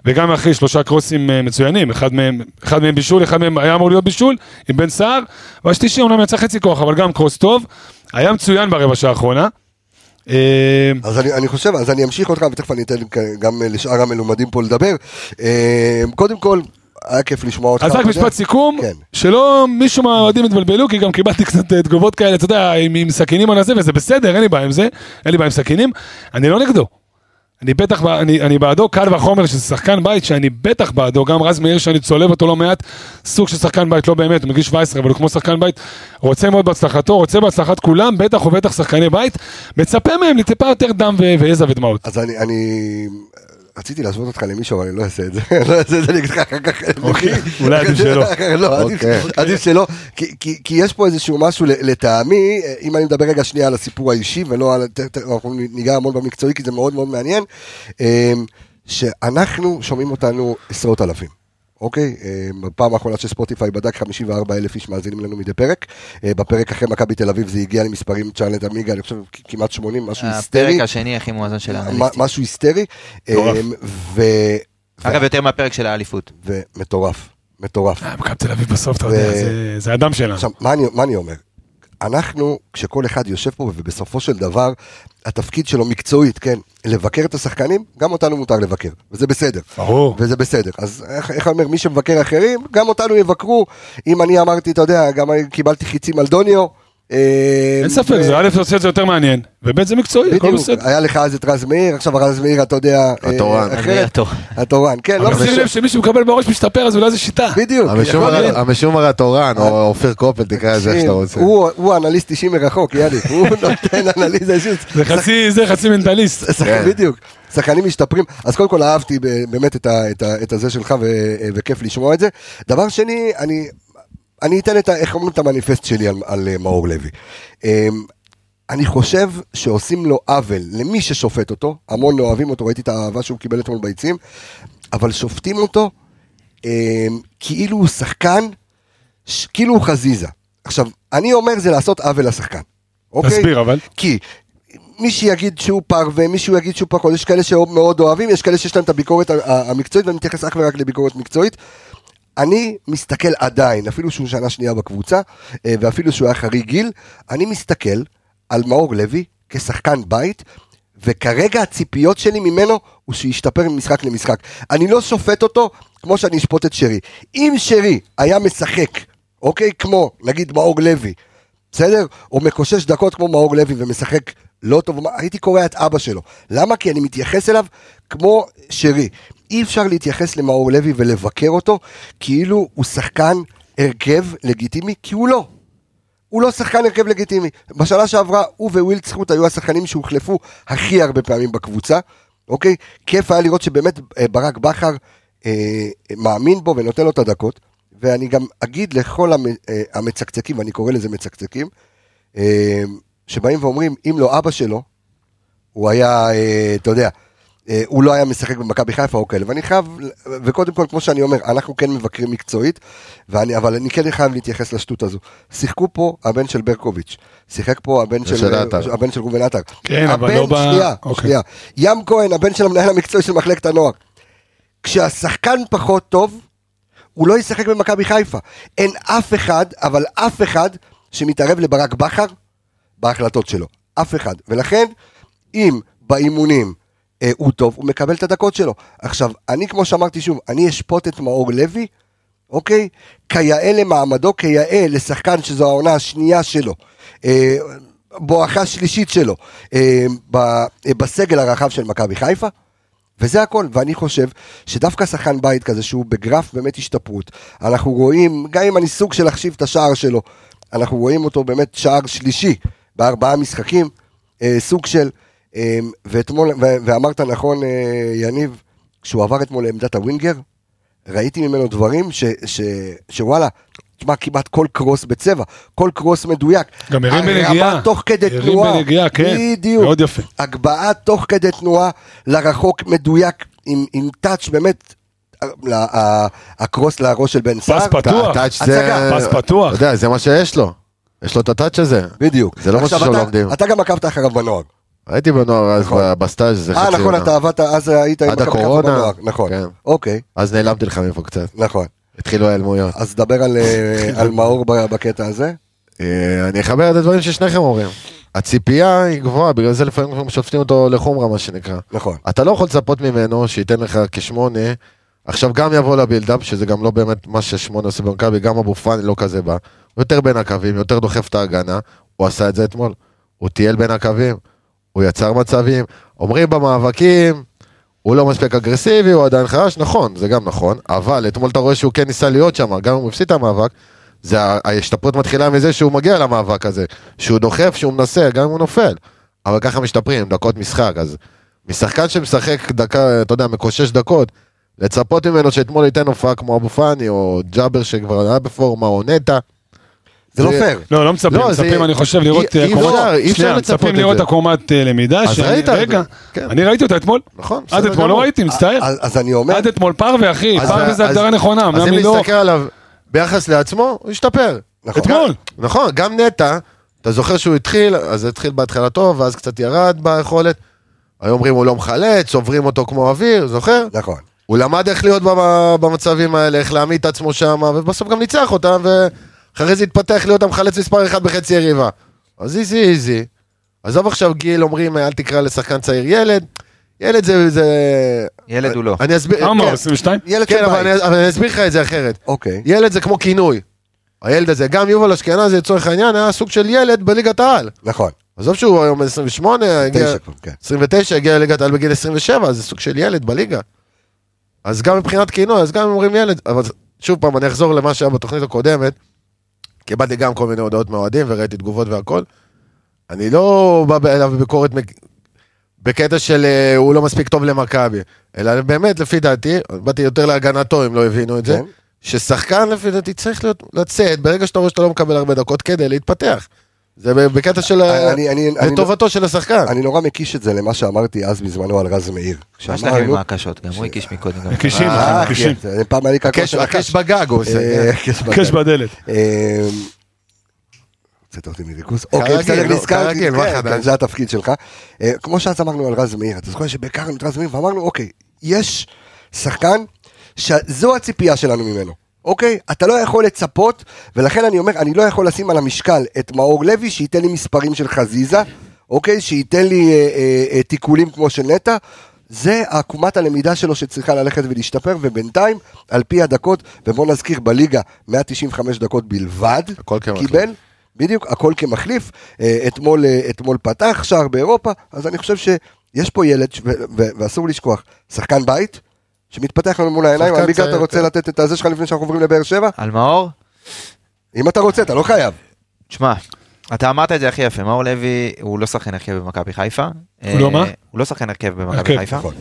וגם אחרי שלושה קרוסים אה, מצוינים, אחד מהם, אחד מהם בישול, אחד מהם היה אמור להיות בישול, עם בן סער, והשלישי אומנם יצא חצי כוח, אבל גם קרוס טוב. היה מצוין ברבע שעה האחרונה. אה, אז אני, אני חושב, אז אני אמשיך אותך, ותכף אני אתן גם לשאר המלומדים פה לדבר. אה, קודם כל, היה כיף לשמוע אותך. אז רק. משפט סיכום, כן. שלא מישהו מהאוהדים יתבלבלו, כי גם קיבלתי קצת אה, תגובות כאלה, אתה יודע, עם, עם סכינים על הזה, וזה בסדר, אין לי בעיה עם זה, אין לי בעיה עם סכינים, אני לא נגדו. אני בטח, אני, אני בעדו, קל וחומר שזה שחקן בית שאני בטח בעדו, גם רז מאיר שאני צולב אותו לא מעט, סוג של שחקן בית, לא באמת, הוא מגיל 17, אבל הוא כמו שחקן בית, רוצה מאוד בהצלחתו, רוצה בהצלחת כולם, בטח ובטח שחקני בית, מצפה מהם לטיפה יותר דם ויזע ודמעות. אז אני, אני רציתי להשוות אותך למישהו, אבל אני לא אעשה את זה. לא אעשה את זה, אני אגיד לך אחר כך. אוקיי, אולי עדיף שלא. לא, עדיף- אוקיי. שלא. כי- יש פה איזשהו משהו לטעמי, אה, אם אני מדבר רגע שנייה על הסיפור האישי, ולא על... אנחנו ניגע המון במקצועי, כי זה מאוד מאוד מעניין, אה, שאנחנו שומעים אותנו עשרות אלפים. אוקיי, אה, בפעם האחרונה שספוטיפיי בדק 54 אלף איש מאזינים לנו מדי פרק. אה, בפרק אחרי מכבי תל אביב זה הגיע למספרים צ'אנט עמיגה, אני חושב כמעט 80, משהו היסטרי. הפרק השני הכי מואזן של מה- האנליסטים. משהו היסטרי. אגב, יותר מהפרק של האליפות. ומטורף, מטורף. אה, מכבי תל אביב בסוף, אתה יודע, זה- זה הדם שלנו. עכשיו, מה אני אומר? אנחנו, כשכל אחד יושב פה, ובסופו של דבר, התפקיד שלו מקצועית, כן, לבקר את השחקנים, גם אותנו מותר לבקר, וזה בסדר. ברור. וזה בסדר. אז איך, איך אומר, מי שמבקר אחרים, גם אותנו יבקרו. אם אני אמרתי, אתה יודע, גם קיבלתי חיצים על דוניו. אין ספק, זה א' עושה את זה יותר מעניין, וב' זה מקצועי, הכל בסדר. היה לך אז את רז מאיר, עכשיו רז מאיר, אתה יודע, אה, התורן. התורן. כן, לא משנה. לב שמי שמקבל בראש משתפר, אז אולי זה שיטה. בדיוק. הרי התורן, או אופיר קופל, תקרא לזה איך שאתה רוצה. הוא אנליסט אישי מרחוק, יאללה, הוא נותן אנליזה אישית. זה חצי, זה חצי מנטליסט. כן. בדיוק, שחקנים משתפרים. אז קודם כל אהבתי באמת את ה- את ה- את הזה שלך ו- וכיף לשמוע את זה. דבר שני, אני אני אתן את, איך אומרים את המניפסט שלי על, על אה, מאור לוי. אמ, אני חושב שעושים לו עוול למי ששופט אותו, המון לא אוהבים אותו, ראיתי את האהבה שהוא קיבל אתמול ביציעים, אבל שופטים אותו אמ, כאילו הוא שחקן, כאילו הוא חזיזה. עכשיו, אני אומר זה לעשות עוול לשחקן. אוקיי? תסביר אבל. כי מי שיגיד שהוא פרווה, מישהו יגיד שהוא פחות, יש כאלה שמאוד אוהבים, יש כאלה שיש להם את הביקורת המקצועית, ואני מתייחס אך ורק לביקורת מקצועית. אני מסתכל עדיין, אפילו שהוא שנה שנייה בקבוצה, אה, ואפילו שהוא היה חריג גיל, אני מסתכל על מאור לוי כשחקן בית, וכרגע הציפיות שלי ממנו הוא שישתפר ממשחק למשחק. אני לא שופט אותו כמו שאני אשפוט את שרי. אם שרי היה משחק, אוקיי, כמו נגיד מאור לוי, בסדר? או מקושש דקות כמו מאור לוי ומשחק לא טוב, הייתי קורע את אבא שלו. למה? כי אני מתייחס אליו כמו שרי. אי אפשר להתייחס למאור לוי ולבקר אותו כאילו הוא שחקן הרכב לגיטימי, כי הוא לא. הוא לא שחקן הרכב לגיטימי. בשנה שעברה הוא ווילד זכות היו השחקנים שהוחלפו הכי הרבה פעמים בקבוצה, אוקיי? כיף היה לראות שבאמת אה, ברק בכר אה, מאמין בו ונותן לו את הדקות, ואני גם אגיד לכל אה, המצקצקים, ואני קורא לזה מצקצקים, אה, שבאים ואומרים, אם לא אבא שלו, הוא היה, אתה יודע, הוא לא היה משחק במכבי חיפה או כאלה, ואני חייב, וקודם כל, כמו שאני אומר, אנחנו כן מבקרים מקצועית, ואני, אבל אני כן חייב להתייחס לשטות הזו. שיחקו פה הבן של ברקוביץ', שיחק פה הבן של, עטר. הבן של ראובן עטר. כן, אבל הבן- לא ב- שנייה, אוקיי. שנייה. ים כהן, הבן של המנהל המקצועי של מחלקת הנוער. כשהשחקן פחות טוב, הוא לא ישחק במכבי חיפה. אין אף אחד, אבל אף אחד, שמתערב לברק בכר בהחלטות שלו. אף אחד. ולכן, אם באימונים אה, הוא טוב, הוא מקבל את הדקות שלו. עכשיו, אני, כמו שאמרתי שוב, אני אשפוט את מאור לוי, אוקיי? כיאה למעמדו, כיאה לשחקן שזו העונה השנייה שלו. אה, בואכה שלישית שלו אה, ב- אה, בסגל הרחב של מכבי חיפה. וזה הכל, ואני חושב שדווקא שחקן בית כזה שהוא בגרף באמת השתפרות, אנחנו רואים, גם אם אני סוג של להחשיב את השער שלו, אנחנו רואים אותו באמת שער שלישי בארבעה משחקים, אה, סוג של, אה, ואתמול, ו- ואמרת נכון אה, יניב, כשהוא עבר אתמול לעמדת הווינגר, ראיתי ממנו דברים ש, ש, שוואלה, תשמע, כמעט כל קרוס בצבע, כל קרוס מדויק. גם הרים הרמה בנגיעה. תוך כדי הרים תנועה. בנגיעה, כן. בדיוק. מאוד יפה. הגבהה תוך כדי תנועה לרחוק מדויק, עם, עם טאץ' באמת, הקרוס לראש של בן סער. פס פתוח. פס פתוח. אתה יודע, זה מה שיש לו. יש לו את הטאץ' הזה. בדיוק. זה לא משהו שלא לומדים. אתה גם עקבת אחריו בנוער. הייתי בנוער אז נכון. בסטאז' זה אה, חצי נכון, עונה. אתה עבדת, אז היית עם עד מכבי חיפה הקורונה. בנוער. נכון. כן. אוקיי, אז נעלמתי לך מפה קצת. נכון. התחילו ההיעלמויות. אז דבר על, אה, מאור בקטע הזה. אה, אני אחבר את הדברים ששניכם אומרים. הציפייה היא גבוהה, בגלל זה לפעמים שופטים אותו לחומרה, מה שנקרא. נכון. אתה לא יכול לצפות ממנו שייתן לך כשמונה, עכשיו גם יבוא לבילדאפ, שזה גם לא באמת מה ששמונה עושה במכבי, גם אבו פאני לא כזה בא. הוא יותר בין הקווים, יותר דוחף את ההגנה, הוא עשה את זה אתמול. הוא טייל בין הקווים, הוא יצר מצבים. אומרים במאבקים, הוא לא מספיק אגרסיבי, הוא עדיין חלש, נכון, זה גם נכון, אבל אתמול אתה רואה שהוא כן ניסה להיות שם, גם אם הוא הפסיד את המאבק, זה ההשתפרות מתחילה מזה שהוא מגיע למאבק הזה, שהוא דוחף, שהוא מנסה, גם אם הוא נופל. אבל ככה משתפרים, דקות משחק, אז משחקן שמשחק דקה, אתה יודע, מקושש דקות, לצפות ממנו שאתמול ייתן הופעה כמו אבו פאני, או ג'אבר שכבר היה בפורמה, או נטע. זה לא פייר. לא, לא מצפים, לא, זה- מצפים, אני חושב, לראות אי- אה, אי. אפשר, אי אפשר שנייה, לצפות מצפים את לראות זה. הקומת אה, למידה. אז ראית את רגע, זה, כן. אני ראיתי אותה אתמול. נכון, עד אתמול לא. ראיתי, מצטער. אז, אני אומר, עד אתמול פרווה, אחי, פרווה זה הגדרה נכונה, אז אם לא... נסתכל עליו ביחס לעצמו, הוא השתפר. נכון. אתמול. נכון, גם נטע, אתה זוכר שהוא התחיל, אז זה התחיל בהתחלה טוב, ואז קצת ירד ביכולת. היו אומרים הוא לא מחלץ, צוברים אותו כמו אוויר, זוכר? נכון. הוא למד איך להיות במ- במצבים האלה, איך להעמיד את עצמו שם, ובסוף גם ניצח אותם, ואחרי זה התפתח להיות המחלץ מספר אחד בחצי יריבה. אז איזי איזי. עזוב עכשיו גיל, אומרים אל תקרא לשחקן צעיר ילד. ילד זה... זה... ילד הוא לא. אני אסביר... כן. 22? ילד כן, של אבל. אני, אבל אני אסביר לך את זה אחרת. אוקיי. ילד זה כמו כינוי. הילד הזה, גם יובל אשכנזי לצורך העניין, היה סוג של ילד בליגת העל. נכון. עזוב שהוא היום בן 28, הגיע, כן. 29, הגיע לליגת העל בגיל 27, אז זה סוג של ילד בליגה. אז גם מבחינת כינוי, אז גם אומרים ילד, אבל שוב פעם, אני אחזור למה שהיה בתוכנית הקודמת. קיבלתי גם כל מיני הודעות מאוהדים וראיתי תגובות והכל. אני לא בא אליו בביקורת בקטע של אה, הוא לא מספיק טוב למכבי, אלא באמת, לפי דעתי, באתי יותר להגנתו אם לא הבינו את זה, כן. ששחקן לפי דעתי צריך להיות, לצאת ברגע שאתה רואה שאתה לא מקבל הרבה דקות כדי להתפתח. זה בקטע של... אני- אני- לטובתו של השחקן. אני נורא מקיש את זה למה שאמרתי אז בזמנו על רז מאיר. מה שלכם עם ההקשות? גם הוא הקיש מקודם. גם. מקישים, אה, מקישים. כן, פעם היה לי הקש של הקש בגג הוא עושה. אה. קש קש בגג. בדלת. הוצאת אותי מריכוז. אוקיי, בסדר, נו, נזכרתי. כן? כן, זה התפקיד שלך. אה, כמו שאז אמרנו על רז מאיר, אתה זוכר שבקרנו את רז מאיר ואמרנו, אוקיי, יש שחקן שזו הציפייה שלנו ממנו. אוקיי? אתה לא יכול לצפות, ולכן אני אומר, אני לא יכול לשים על המשקל את מאור לוי, שייתן לי מספרים של חזיזה, אוקיי? שייתן לי אה, אה, אה, תיקולים כמו של נטע. זה עקומת הלמידה שלו שצריכה ללכת ולהשתפר, ובינתיים, על פי הדקות, ובוא נזכיר, בליגה 195 דקות בלבד, הכל. קיבל, בדיוק, הכל כמחליף. אה, אתמול, אה, אתמול פתח שער באירופה, אז אני חושב שיש פה ילד, ש- ו- ו- ואסור לשכוח, שחקן בית, שמתפתח לנו מול העיניים. שחקן עמיגה, אתה רוצה כן. לתת את הזה שלך לפני שאנחנו עוברים לבאר שבע? על מאור? אם אתה רוצה, אתה לא חייב. תשמע, אתה אמרת את זה הכי יפה, מאור לוי הוא לא שחקן הרכב במכבי חיפה. הוא לא אה, מה? הוא לא שחקן הרכב במכבי חיפה. נכון.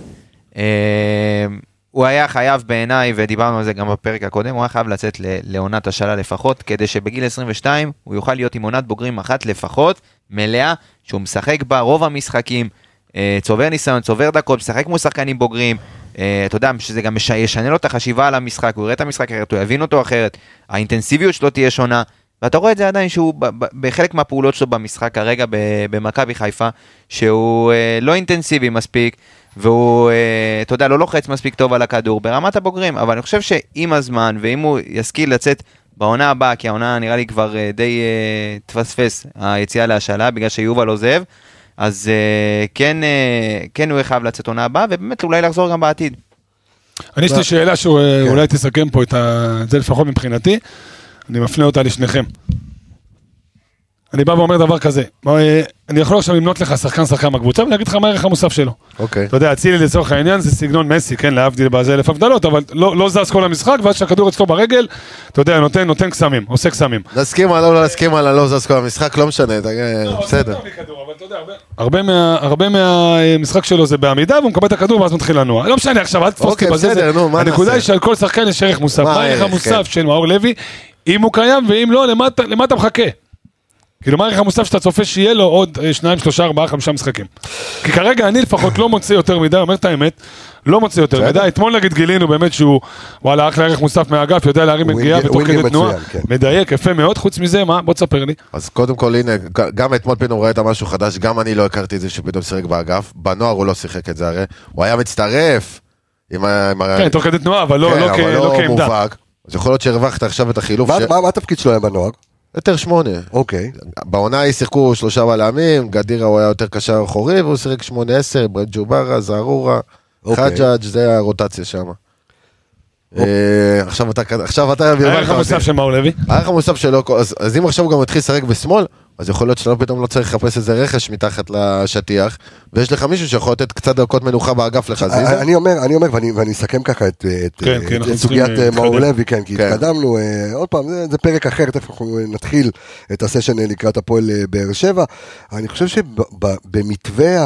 אה, הוא היה חייב בעיניי, ודיברנו על זה גם בפרק הקודם, הוא היה חייב לצאת לעונת השאלה לפחות, כדי שבגיל 22 הוא יוכל להיות עם עונת בוגרים אחת לפחות, מלאה, שהוא משחק בה רוב המשחקים, אה, צובר ניסיון, צובר דקות, משחק מול שחקנים בוגרים, אתה יודע, שזה גם ישנה לו את החשיבה על המשחק, הוא יראה את המשחק אחרת, הוא יבין אותו אחרת, האינטנסיביות שלו תהיה שונה. ואתה רואה את זה עדיין שהוא בחלק מהפעולות שלו במשחק כרגע במכבי חיפה, שהוא אה, לא אינטנסיבי מספיק, והוא, אה, אתה יודע, לא לוחץ מספיק טוב על הכדור ברמת הבוגרים, אבל אני חושב שעם הזמן, ואם הוא ישכיל לצאת בעונה הבאה, כי העונה נראה לי כבר אה, די אה, תפספס, היציאה להשאלה, בגלל שיובל עוזב, אז אה, כן, אה, כן הוא יהיה חייב לצאת עונה הבאה, ובאמת אולי לחזור גם בעתיד. אני יש לי שאלה שאולי תסכם פה את ה- את זה לפחות מבחינתי, אני מפנה אותה לשניכם. אני בא ואומר דבר כזה, אה, אני יכול עכשיו למנות לך שחקן שחקן בקבוצה ולהגיד לך מה הערך המוסף שלו. אוקיי. אתה יודע, אצילי לצורך העניין זה סגנון מסי, כן, להבדיל בזה אלף הבדלות, אבל לא לא זז כל המשחק, ואז שהכדור אצלו ברגל, אתה יודע, נותן נותן קסמים, עושה קסמים. נסכים על לא נסכים על הלא זז כל המשחק, לא משנה, אתה- בסדר. הרבה מה- הרבה מהמשחק שלו זה בעמידה, והוא מקבל את הכדור ואז מתחיל לנוע. לא משנה עכשיו, אל תתפוס אותי אוקיי, בזה. הנקודה? היא שעל כל שחקן יש ערך מוסף. מה הערך הערך, המוסף כן. של מאור לוי, אם הוא קיים, ואם לא, למה אתה מחכה? כאילו, מה הערך המוסף שאתה צופה שיהיה לו עוד אה, שניים, שלושה, ארבעה, חמישה משחקים? כי כרגע אני לפחות לא מוצא יותר מדי, אומר את האמת, לא מוצא יותר. מדי. אתמול נגיד גילינו באמת שהוא, וואלה, אחלה ערך מוסף מהאגף, יודע להרים נגיעה ותוך כדי תנועה, כן. מדייק, יפה מאוד. חוץ מזה, מה? בוא תספר לי. אז קודם כל, הנה, גם אתמול פתאום ראית משהו חדש, גם אני לא הכרתי את זה שפתאום שיחק באגף. בנוער הוא לא שיחק את זה הרי, הוא היה מצטרף עם ה... כן, תוך כדי תנועה, אבל לא כן, לא אבל לא כעמדה. אז יכול להיות שהרווחת עכשיו את החילוף, מה התפקיד שלו היה בנוער? יותר שמונה. אוקיי. בעונה ההיא שיחקו שלושה בלמים, גדירה הוא היה יותר קשר אחורי, והוא שיחק שמונה עשר, ברד ג'וברה, זערורה, אוקיי. חג'אג', זה הרוטציה שם. אה, עכשיו אתה, עכשיו אתה, הערך הרווחת המוסף אותי. של מאור לוי. הערך המוסף שלו, אז, אז אם עכשיו הוא גם מתחיל לשחק בשמאל, אז יכול להיות שאתה פתאום לא צריך לחפש איזה רכש מתחת לשטיח, ויש לך מישהו שיכול לתת קצת דקות מנוחה באגף לחזיזה. אני אומר, אני אומר, ואני, ואני אסכם ככה את, את, כן, את, כן, את סוגיית צריכים, אה, מאור. לוי, כן, כי כן. התקדמנו, אה, עוד פעם, זה, זה פרק אחר, תכף אנחנו נתחיל את הסשן אה, לקראת הפועל אה, באר שבע. אני חושב שבמתווה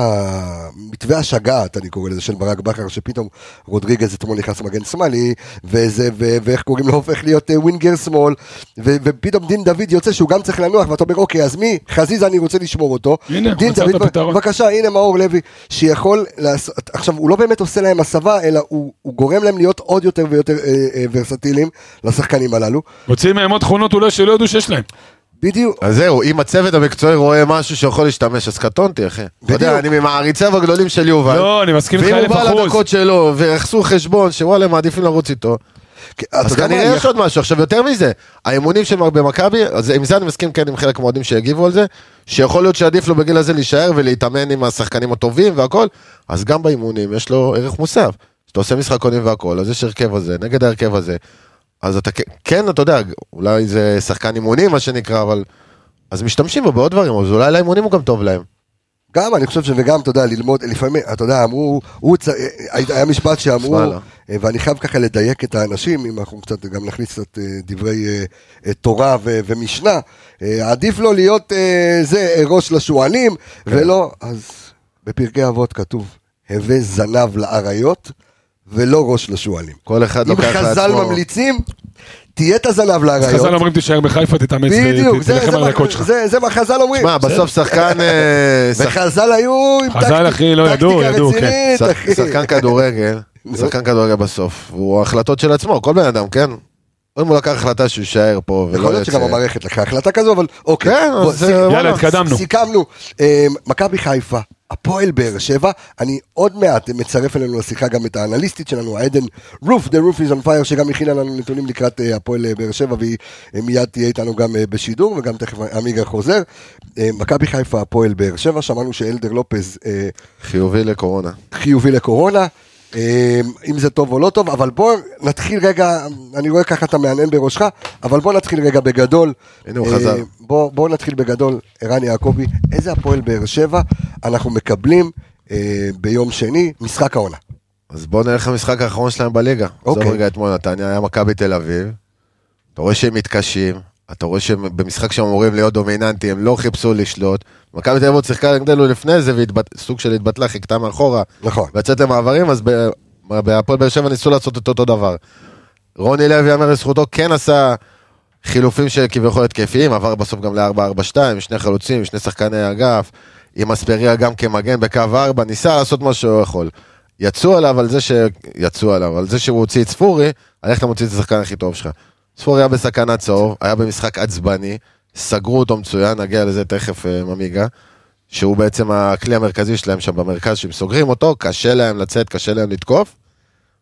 מתווה השגעת, אני קורא לזה, של ברק בכר, שפתאום רודריגז אתמול נכנס מגן שמאלי, וזה, ו, ואיך קוראים לו, הופך להיות אה, ווינגר שמאל, ופתאום דין דוד יוצא שהוא גם צריך לנוח, ואתה אומר, אוקיי, אז מי? חזיזה, אני רוצה לשמור אותו. הנה, דין מצאת דוד, פתרון. בבקשה, הנה מאור לוי, שיכול לעשות, עכשיו, הוא לא באמת עושה להם הסבה, אלא הוא, הוא גורם להם להיות עוד יותר ויותר אה, אה, ורסטיליים לשחקנים הללו. מוצאים מהם עוד תכונות אולי שלא ידעו שיש להם. בדיוק. אז זהו, אם הצוות המקצועי רואה משהו שיכול להשתמש, אז קטונתי, אחי. אתה יודע, בדיוק. אני ממעריציו הגדולים של יובל. לא, אני מסכים איתך ואם הוא אלף בא אחוז. לדקות שלו, ויחסו חשבון, שוואלה, מעדיפים לרוץ איתו. אז כנראה יש עוד משהו. עכשיו, יותר מזה, האימונים במכבי, אז עם זה אני מסכים כן עם חלק מהאוהדים שהגיבו על זה, שיכול להיות שעדיף לו בגיל הזה להישאר ולהתאמן עם השחקנים הטובים והכל, אז גם באימונים יש לו ערך מוסף. כשאתה עושה משחקונים והכל, אז יש הרכב הזה, נגד ההרכב הזה. אז אתה כן, אתה יודע, אולי זה שחקן אימונים, מה שנקרא, אבל... אז משתמשים בו בעוד דברים, אז אולי לאימונים הוא גם טוב להם. גם, אני חושב שגם, אתה יודע, ללמוד, לפעמים, אתה יודע, אמרו, הוא, צ- היה משפט שאמרו, לו. אה, ואני חייב ככה לדייק את האנשים, אם אנחנו קצת גם נכניס קצת אה, דברי אה, תורה ו- ומשנה, עדיף לו להיות אה, זה ראש לשועלים, ולא, אז בפרקי אבות כתוב, הווה זנב לאריות, ולא ראש לשועלים. כל אחד אם לוקח חז"ל לעצמו... ממליצים, תהיה את הזנב לאריות. חז"ל אומרים תישאר בחיפה, תתאמץ ותלחם זה על הדקות שלך. זה זה מה חז"ל אומרים. שמע, בסוף שחקן... אה, וחז"ל היו עם חז"ל, לא טקטיקה כן. רצינית, אחי. שחקן כדורגל, שחקן כדורגל בסוף, הוא החלטות של עצמו, כל בן אדם, כן? אם הוא לקח החלטה שהוא יישאר פה יכול ולא להיות שגם יצא. המערכת לקחה החלטה כזו, אבל אוקיי. כן, אז אה, יאללה. התקדמנו. סיכמנו. אה, מכבי חיפה, הפועל באר שבע, אני עוד מעט מצרף אלינו לשיחה גם את האנליסטית שלנו, עדן רוף, The Roof is on fire, שגם הכינה לנו נתונים לקראת אה, הפועל אה, באר שבע, והיא אה, מיד תהיה איתנו גם בשידור, וגם תכף עמיגה חוזר. מכבי חיפה, הפועל באר שבע, שמענו שאלדר לופז חיובי לקורונה. חיובי לקורונה. אה, אם זה טוב או לא טוב, אבל בוא נתחיל רגע, אני רואה ככה אתה מהנהן בראשך, אבל בוא נתחיל רגע בגדול. הנה הוא חזר. בוא, בוא נתחיל בגדול, ערן יעקבי, איזה הפועל באר שבע אנחנו מקבלים אה, ביום שני, משחק העונה. אז בואו נלך למשחק האחרון שלהם בליגה. אוקיי. עזוב רגע אתמול נתניה, היה מכבי תל אביב. אתה רואה שהם מתקשים, אתה רואה שהם במשחק שהם אמורים להיות דומיננטי, הם לא חיפשו לשלוט. מכבי תל אביב שיחקה נגדנו לפני זה, וסוג של התבטלה, חיכתה מאחורה, נכון. ויצאת למעברים, אז בהפועל באר שבע ניסו לעשות את אותו דבר. רוני לוי, יאמר לזכותו, כן עשה חילופים שכביכול התקפיים, עבר בסוף גם ל-4-4-2, עם שני חלוצים, שני שחקני אגף, עם אספריה גם כמגן בקו 4, ניסה לעשות מה שהוא יכול. יצאו עליו על זה ש... יצאו עליו, על זה שהוא הוציא את ספורי, על איך אתה מוציא את השחקן הכי טוב שלך. ספורי היה בסכנת צהוב, היה במשחק עצבני, סגרו אותו מצוין, נגיע לזה תכף אה, ממיגה, שהוא בעצם הכלי המרכזי שלהם שם במרכז, שהם סוגרים אותו, קשה להם לצאת, קשה להם לתקוף.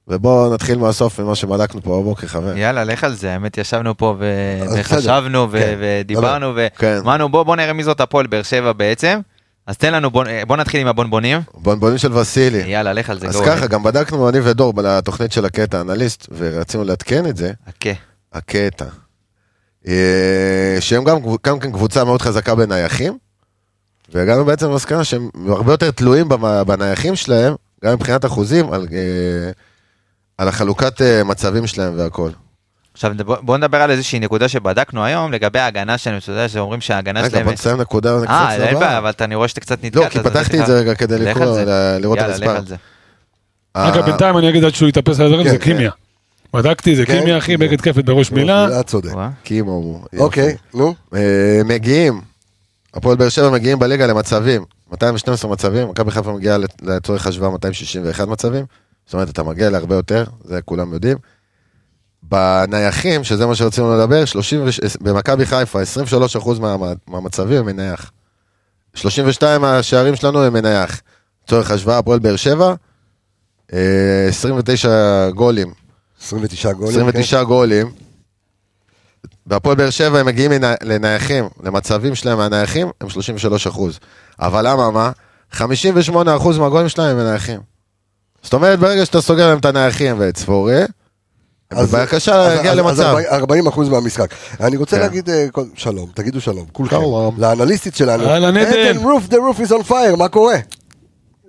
ובואו נתחיל מהסוף ממה שבדקנו פה בבוקר, חבר. יאללה, לך על זה, האמת ישבנו פה ו-. וחשבנו ו- כן. ודיברנו כן. ואמרנו בוא נראה מי זאת הפועל באר שבע בעצם. אז תן לנו, בוא, בוא נתחיל עם הבונבונים. בונבונים של וסילי. יאללה, לך על זה. אז go ככה. גם בדקנו אני ודור לתוכנית של הקטע אנליסט, ורצינו לעדכן את זה, חכה. הקטע. אה, שהם גם, גם כן קבוצה מאוד חזקה בנייחים, והגענו בעצם למסקנה שהם הרבה יותר תלויים בנייחים שלהם, גם מבחינת אחוזים, על, אה, על החלוקת אה, מצבים שלהם והכל. עכשיו בוא- נדבר על איזושהי נקודה שבדקנו היום לגבי ההגנה שלהם, אתה יודע שאומרים שההגנה רגע, שלהם... בוא נסיים נקודה. אה, נקפוץ אין לבאה. בעיה, אבל אני רואה שאתה קצת נתקעת. לא, כי פתחתי את זה רגע כדי לקרוא, לראות את המספר. אגב, אה, בינתיים אני אגיד עד שהוא יתאפס על הדברים, כן, זה כן. בדקתי, זה כן, קימיה, אחי. בגד כפת בראש מילה. מילה צודק. קימו. אוקיי, נו. אה, מגיעים, הפועל באר שבע מגיעים בליגה למצבים, 212 מצבים, מכבי חיפה מגיעה לצורך השוואה 261 מצבים, זאת אומרת אתה מגיע להרבה יותר, זה כולם יודעים. בנייחים, שזה מה שרצינו לדבר, 30, וש- במכבי חיפה 23% מה, מהמצבים הם מנייח. 32 מהשערים שלנו הם מנייח. לצורך השוואה, הפועל באר שבע, אה, 29 גולים 29 גולים. 29 גולים. בהפועל באר שבע הם מגיעים לנייחים, למצבים שלהם מהנייחים, הם 33 אחוז. אבל למה מה? 58 אחוז מהגולים שלהם הם נייחים. זאת אומרת, ברגע שאתה סוגר להם את הנייחים ואת ספורי, אז- בעיה קשה אז- להגיע אז- אז למצב. 40 אחוז מהמשחק. אני רוצה כן. להגיד אה, שלום, תגידו שלום, כולכם. שלום. לאנליסטית שלנו. אהלן, עדן. עדן רוף, the roof is on fire, מה קורה?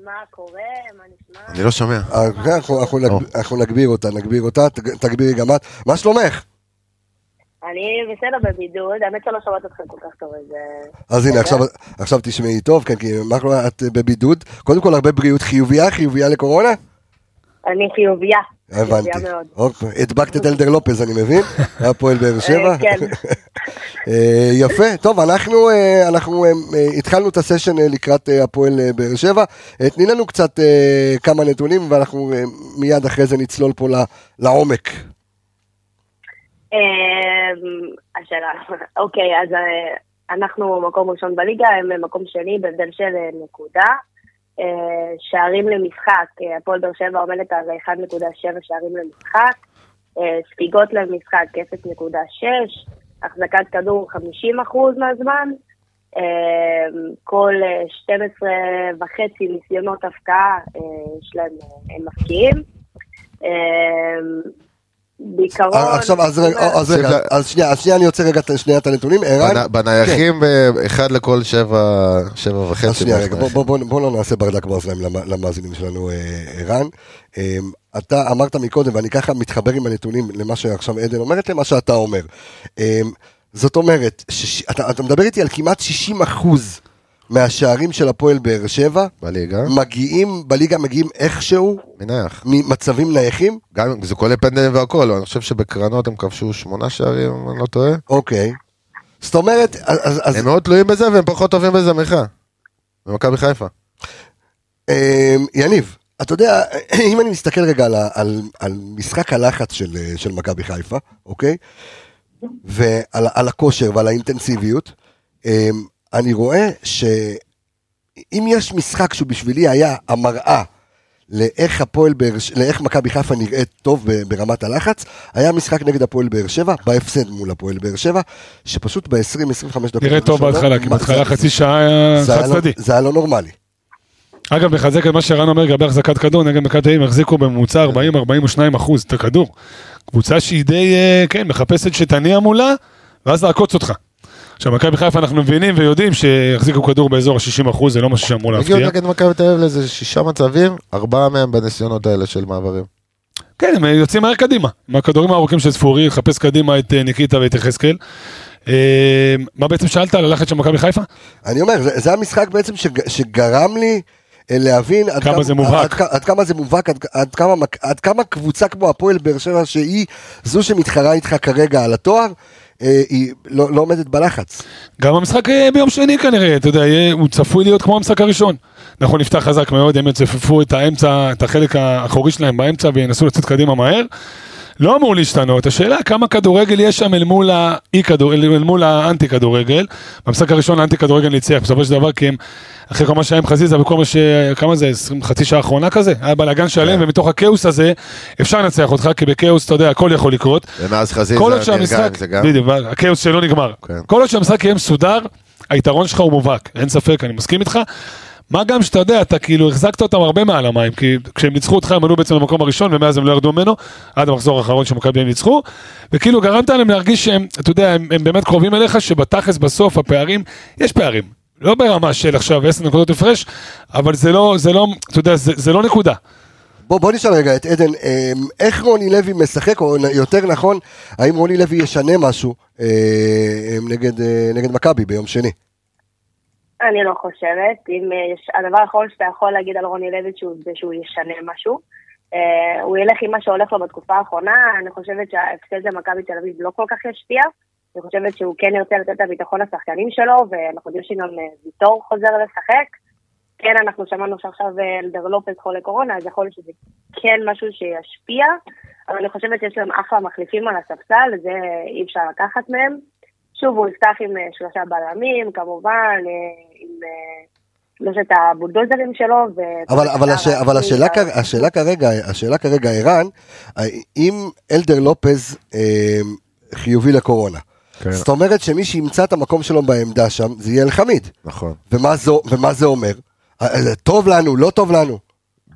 מה קורה? מה נשמע? אני לא שומע. אה, כן, אנחנו- אנחנו נגב- אנחנו נגביר אותה, נגביר אותה, תג- תגבירי גם את. מה שלומך? אני בסדר בבידוד, האמת שלא שומעת אתכם כל כך טוב, אז... אה, אז הנה. עכשיו, עכשיו תשמעי טוב, כן, כי מה קורה, את בבידוד. קודם כל, הרבה בריאות חיובייה, חיובייה לקורונה? אני חיובייה. הבנתי. אוקיי, הדבקת את אלדר לופז, אני מבין? הפועל באר שבע? אה, כן. אה, יפה, טוב, אנחנו, אה, אנחנו התחלנו את הסשן לקראת הפועל באר שבע. תני לנו קצת כמה נתונים, ואנחנו מיד אחרי זה נצלול פה לעומק. השאלה, אוקיי, אז אנחנו מקום ראשון בליגה, הם מקום שני בהבדל של נקודה. אה, שערים למשחק, אה, הפועל באר שבע עומדת על 1.7 שערים למשחק, אה, ספיגות למשחק 0.6, החזקת כדור 50% מהזמן, כל אה, 12 וחצי ניסיונות הפקעה יש להם, הם מפקיעים. אה, בעיקרון... אה, עכשיו, אז רגע, אז רגע. אז שנייה, אז שנייה, אני רוצה רגע את- שנייה את הנתונים. ערן? בנ- בנייחים, ב- אחד לכל שבע, שבע אז וחצי. שנייה, בערך רגע, בוא, נייחים. בוא, בוא, בוא לא נעשה ברדק באוזניים למ- למאזינים שלנו, אה, ערן. אה, אתה אמרת מקודם, ואני ככה מתחבר עם הנתונים למה שעכשיו עדן אומרת, למה שאתה אומר. אה, זאת אומרת, אתה מדבר איתי על כמעט 60 אחוז מהשערים של הפועל באר שבע, בליגה, מגיעים, בליגה מגיעים איכשהו מנייח. ממצבים נייחים? גם אם זה כולל פנדלים והכל, אני חושב שבקרנות הם כבשו שמונה שערים, אם אני לא טועה. אוקיי. זאת אומרת, אז, אז, הם מאוד תלויים בזה והם פחות טובים בזה ממך. במכבי חיפה. אה, יניב, אתה יודע, אם אני מסתכל רגע על, על, על משחק הלחץ של, של מכבי חיפה, אוקיי? ועל על הכושר ועל האינטנסיביות, אה, אני רואה שאם יש משחק שהוא בשבילי היה המראה לאיך הפועל באר ש- לאיך מכבי חיפה נראית טוב ברמת הלחץ, היה משחק נגד הפועל באר שבע, בהפסד מול הפועל באר שבע, שפשוט ב-20-25 דקות. נראה טוב בהתחלה, כי בהתחלה חצי שעה היה חד לא- צדדי. זה היה לא נורמלי. אגב, לחזק את מה שרן אומר לגבי החזקת כדור, נגד מכבי אביב החזיקו בממוצע 40-42 אחוז את הכדור. קבוצה שהיא די, אה, כן, מחפשת שתניע מולה, ואז לעקוץ אותך. עכשיו, מכבי חיפה אנחנו מבינים ויודעים שיחזיקו כדור באזור ה-60 אחוז, זה לא משהו שאמור הגיעו להפתיע. נגד מכבי תל אביב לאיזה שישה מצבים, ארבעה מהם בניסיונות האלה של מעברים. כן, הם יוצאים מהר קדימה. מהכדורים הארוכים של ספורי, לחפש קדימה את אה, ניקיטה ואת יחזקאל. אה, מה בעצם שאלת על הלחץ של מכבי חיפה? אני אומר, זה, זה המשחק בעצם שג, שגרם לי אה, להבין עד כמה זה מובהק. עד, עד כמה זה מובהק, עד, עד, כמה, עד כמה קבוצה כמו הפועל באר שבע, שהיא זו שמתחרה איתך כרגע על התואר, היא לא, לא עומדת בלחץ. גם המשחק אה, ביום שני כנראה, אתה יודע, הוא צפוי להיות כמו המשחק הראשון. אנחנו נפתח חזק מאוד, הם יצופפו את האמצע, את החלק האחורי שלהם באמצע וינסו לצאת קדימה מהר. לא אמור להשתנות, השאלה כמה כדורגל יש שם אל מול, האי כדור, אל מול האנטי כדורגל. במשחק הראשון האנטי כדורגל ניצח, בסופו של דבר כי הם, אחרי כל מה שהיה עם חזיזה וכל מה ש... כמה זה, 20, חצי שעה האחרונה כזה? היה בלאגן שלם ומתוך הכאוס הזה אפשר לנצח אותך, כי בכאוס אתה יודע הכל יכול לקרות. ומאז חזיזה עם זה גם. בדיוק, הכאוס שלא נגמר. כן. כל עוד שהמשחק יהיה מסודר, היתרון שלך הוא מובהק, אין ספק, אני מסכים איתך. מה גם שאתה יודע, אתה כאילו החזקת אותם הרבה מעל המים, כי כשהם ניצחו אותך הם עלו בעצם למקום הראשון, ומאז הם לא ירדו ממנו, עד המחזור האחרון שמכבי הם ניצחו, וכאילו גרמת להם להרגיש שהם, אתה יודע, הם, הם באמת קרובים אליך, שבתכלס בסוף הפערים, יש פערים. לא ברמה של עכשיו 10 נקודות הפרש, אבל זה לא, זה לא, אתה יודע, זה, זה לא נקודה. בוא, בוא נשאל רגע את עדן, אה, איך רוני לוי משחק, או יותר נכון, האם רוני לוי ישנה משהו אה, אה, נגד, אה, נגד מכבי ביום שני? אני לא חושבת. אם אה, יש, הדבר האחרון שאתה יכול להגיד על רוני לוי זה שהוא ישנה משהו. אה, הוא ילך עם מה שהולך לו בתקופה האחרונה, אני חושבת שההפסד למכבי תל אביב לא כל כך ישפיע. אני חושבת שהוא כן ירצה לתת את הביטחון לשחקנים שלו, ואנחנו יודעים שגם אה, ויטור חוזר לשחק. כן, אנחנו שמענו שעכשיו אלדר לופס חולה קורונה, אז יכול להיות שזה כן משהו שישפיע, אבל אני חושבת שיש להם אחלה מחליפים על הספסל, זה אי אפשר לקחת מהם. שוב, הוא יפתח עם שלושה בלמים, כמובן, עם אה, שלושת הבולדוזרים שלו. ו- אבל, אבל, הש, אבל השאלה, כ- השאלה כרגע, השאלה כרגע, ערן, אם אלדר לופז אה, חיובי לקורונה, כן. זאת אומרת שמי שימצא את המקום שלו בעמדה שם, זה יהיה אלחמיד. נכון. ומה, זו, ומה זה אומר? אה, אה, טוב לנו, לא טוב לנו.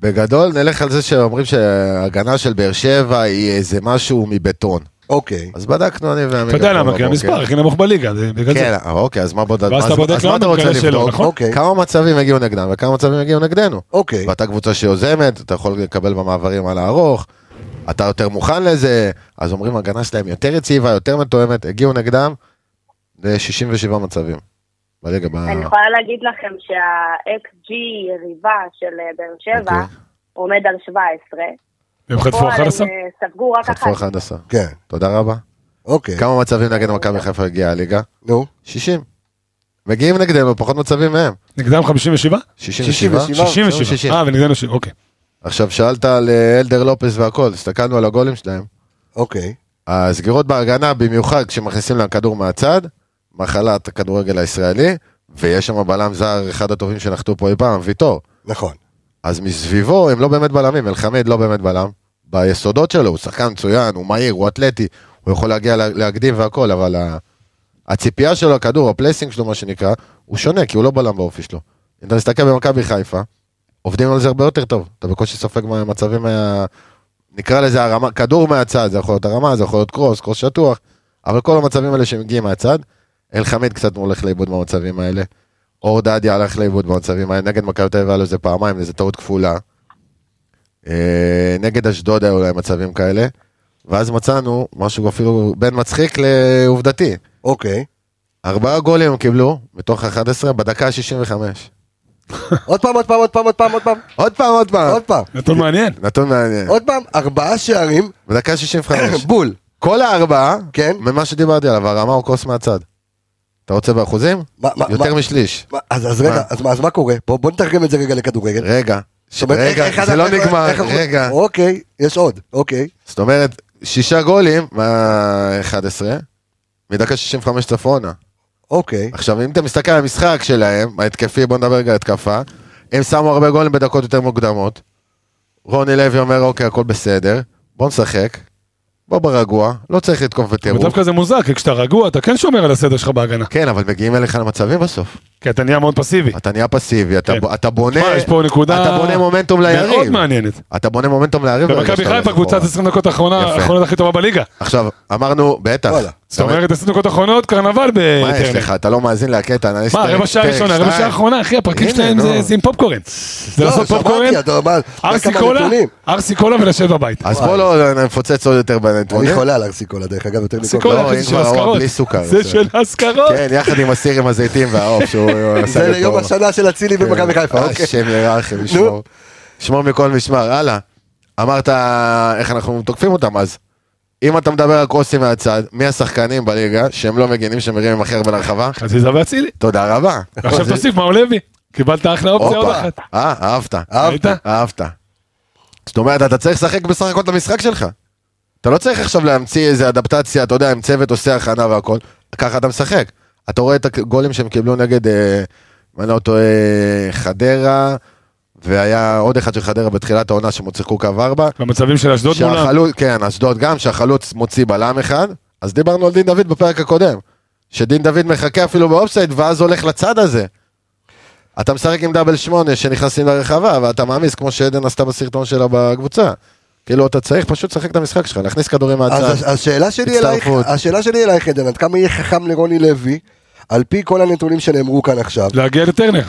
בגדול נלך על זה שאומרים שההגנה של באר שבע היא איזה משהו מבטון. אוקיי. אז בדקנו אני ועמיגה. אתה יודע למה, כי. המספר הכי נמוך בליגה, זה בגלל זה. כן, אוקיי, אז מה בוא... ואז אז- אתה בודק רוצה כאלה שלא, לבדוק? נכון? אוקיי. כמה מצבים הגיעו נגדם וכמה מצבים הגיעו נגדנו. אוקיי. ואתה קבוצה שיוזמת, אתה יכול לקבל במעברים על הארוך, אתה יותר מוכן לזה, אז אומרים הגנה שלהם יותר יציבה, יותר מתואמת, הגיעו נגדם ל-67 מצבים. בליגה, ב... אני יכולה להגיד לכם שה-XG יריבה של אה, באר שבע אוקיי. עומד על 17. הם חטפו בפועל 11? הם אה, ספגו רק חטפו אחת. 11. כן. תודה רבה. אוקיי. כמה מצבים נגד מכבי חיפה הגיעה הליגה? נו. 60. מגיעים נגדנו פחות מצבים מהם. נגדם 57? 67. 67. 67. 60. אה, ונגדנו ש... אוקיי. עכשיו שאלת על אה, אלדר לופס והכל, הסתכלנו על הגולים שלהם. אוקיי. הסגירות בהגנה, במיוחד כשמכניסים להם כדור מהצד, מחלת הכדורגל הישראלי, ויש שם בלם זר, אחד הטובים שנחתו פה אי פעם, ויטור. נכון. אז מסביבו הם לא באמת בלמים, אלחמיד לא באמת בלם. ביסודות שלו הוא שחקן מצוין, הוא מהיר, הוא אתלטי, הוא יכול להגיע לה- להקדים והכל, אבל הציפייה שלו לכדור, ה placing שלו מה שנקרא, הוא שונה, כי הוא לא בלם באופי שלו. אם אתה מסתכל במכבי חיפה, עובדים על זה הרבה יותר טוב. אתה בקושי סופג מצבים מה... נקרא לזה הרמה, כדור מהצד, זה יכול להיות הרמה, זה יכול להיות קרוס, קרוס שטוח, אבל כל המצבים האלה שמגיעים מהצד, אלחמיד קצת הולך לאיבוד במצבים האלה. אור דדיה הלך לאיבוד במצבים האלה, נגד מכבי תל אביב היה לו איזה פעמיים, איזה טעות כפולה. אה, נגד אשדוד היו להם מצבים כאלה, ואז מצאנו משהו אפילו בין מצחיק לעובדתי. אוקיי. ארבעה גולים הם קיבלו, מתוך 11, בדקה ה-65. עוד פעם, עוד פעם, עוד פעם, עוד פעם, עוד פעם. עוד פעם, עוד פעם. עוד פעם. נתון מעניין. נתון מעניין. עוד פעם, ארבעה שערים, בדקה 65. בול. כל הארבעה, כן. ממה שדיברתי עליו, הרמה או כוס מהצד. אתה רוצה באחוזים? מה- יותר מה- משליש. מה, אז, אז רגע? אז, מה- אז מה קורה? בוא, בוא נתרגם את זה רגע לכדורגל. רגע, זאת אומרת, רגע, איך- זה לא נגמר, איך- רגע. אוקיי, יש עוד, אוקיי. זאת אומרת, שישה גולים מה-11, מדקה 65 צפונה. אוקיי. עכשיו, אם אתה מסתכל על המשחק שלהם, ההתקפי, בוא נדבר רגע על התקפה, הם שמו הרבה גולים בדקות יותר מוקדמות. רוני לוי אומר, אוקיי, הכל בסדר, בוא נשחק, בוא ברגוע, לא צריך לתקוף בטירוף. ודווקא זה מוזר, כי כשאתה רגוע, אתה כן שומר על הסדר שלך בהגנה. כן, אבל מגיעים אליך למצבים בסוף. כי אתה נהיה מאוד פסיבי. אתה נהיה פסיבי, אתה, כן. ב- אתה בונה, תשמע, יש פה נקודה אתה בונה מומנטום מאוד ליריב. מעניינת. אתה בונה מומנטום ליריב. במכבי חיפה, קבוצת אחורה. 20 דקות. האחרונות הכי טובה בליגה. עכשיו, אמרנו, בטח. זאת אומרת, 20 דקות האחרונות, קרנבל מה יש. לך? אתה לא מאזין להקטע, אנליסט מה, רבע שעה ראשונה, רבע. שעה האחרונה, אחי, הפרקים שלהם. זה- עם פופקורן. זה לא, לעשות פופקורן, ארסי קולה. ארסי קולה ולשבת בבית. אז. בוא לא נפוצץ עוד יותר אני בנתונים. חולה על ארסיקולה, דרך אגב, יותר ארסי מכל. קולה, לא, אחי, זה של אזכרות. זה. של אזכרות. כן, יחד עם הסיר עם הזיתים והעוף, שהוא זה לי ליום השנה של אצילי במכבי חיפה, אה, אוקיי. השם ירחם, ישמור. שמור מכל משמר, הלאה. אמרת איך אנחנו תוקפים אותם אז. אם אתה מדבר על קרוסים מהצד, מי השחקנים בליגה שהם לא מגינים שמרימים הכי הרבה לרחבה? חזיזה ואצילי. תודה רבה. עכשיו תוסיף מאור לוי. קיבלת אחלה אופציה עוד. אחת. אה, אהבת. ראית? אהבת. זאת אומרת, אתה צריך לשחק בסך הכל את המשחק שלך. אתה לא צריך עכשיו להמציא איזה אדפטציה, אתה יודע, עם צוות עושה הכנה והכל. ככה אתה משחק. אתה רואה את הגולים שהם קיבלו נגד, אה, אם אני לא טועה, חדרה, והיה עוד אחד של חדרה בתחילת העונה שהם שיחקו קו ארבע. במצבים של אשדוד מולם. כן, אשדוד גם, שהחלוץ מוציא בלם אחד. אז דיברנו על דין דוד בפרק הקודם. שדין דוד מחכה אפילו באופסייד, ואז הולך לצד הזה. אתה משחק עם דאבל שמונה שנכנסים לרחבה, ואתה מעמיס כמו שעדן עשתה בסרטון שלה בקבוצה. כאילו, אתה צריך פשוט לשחק את המשחק שלך, להכניס כדורים מהצד. אז הש- השאלה שלי אלייך. השאלה שלי אלייך, עדן, עד כמה יהיה חכם לרוני לוי, על פי כל הנתונים שנאמרו כאן עכשיו. להגיע לטרנר.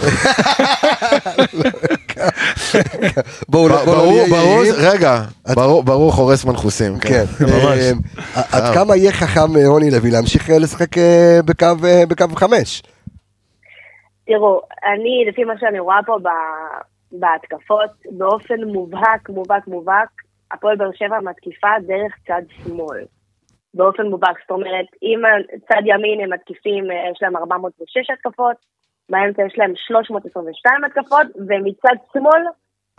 בואו נהיה יהירים. רגע, ברור- ברור חורס מנחוסים. כן. ממש. אה, עד כמה יהיה חכם אה, רוני לוי להמשיך אה, לשחק אה, בקו אה, בקו חמש? תראו, אני, לפי מה שאני רואה פה בהתקפות, באופן מובהק, מובהק, מובהק, הפועל באר שבע מתקיפה דרך צד שמאל. באופן מובהק, זאת אומרת, אם צד ימין הם מתקיפים, אה, יש להם 406 התקפות, באמצע יש להם 322 התקפות, ומצד שמאל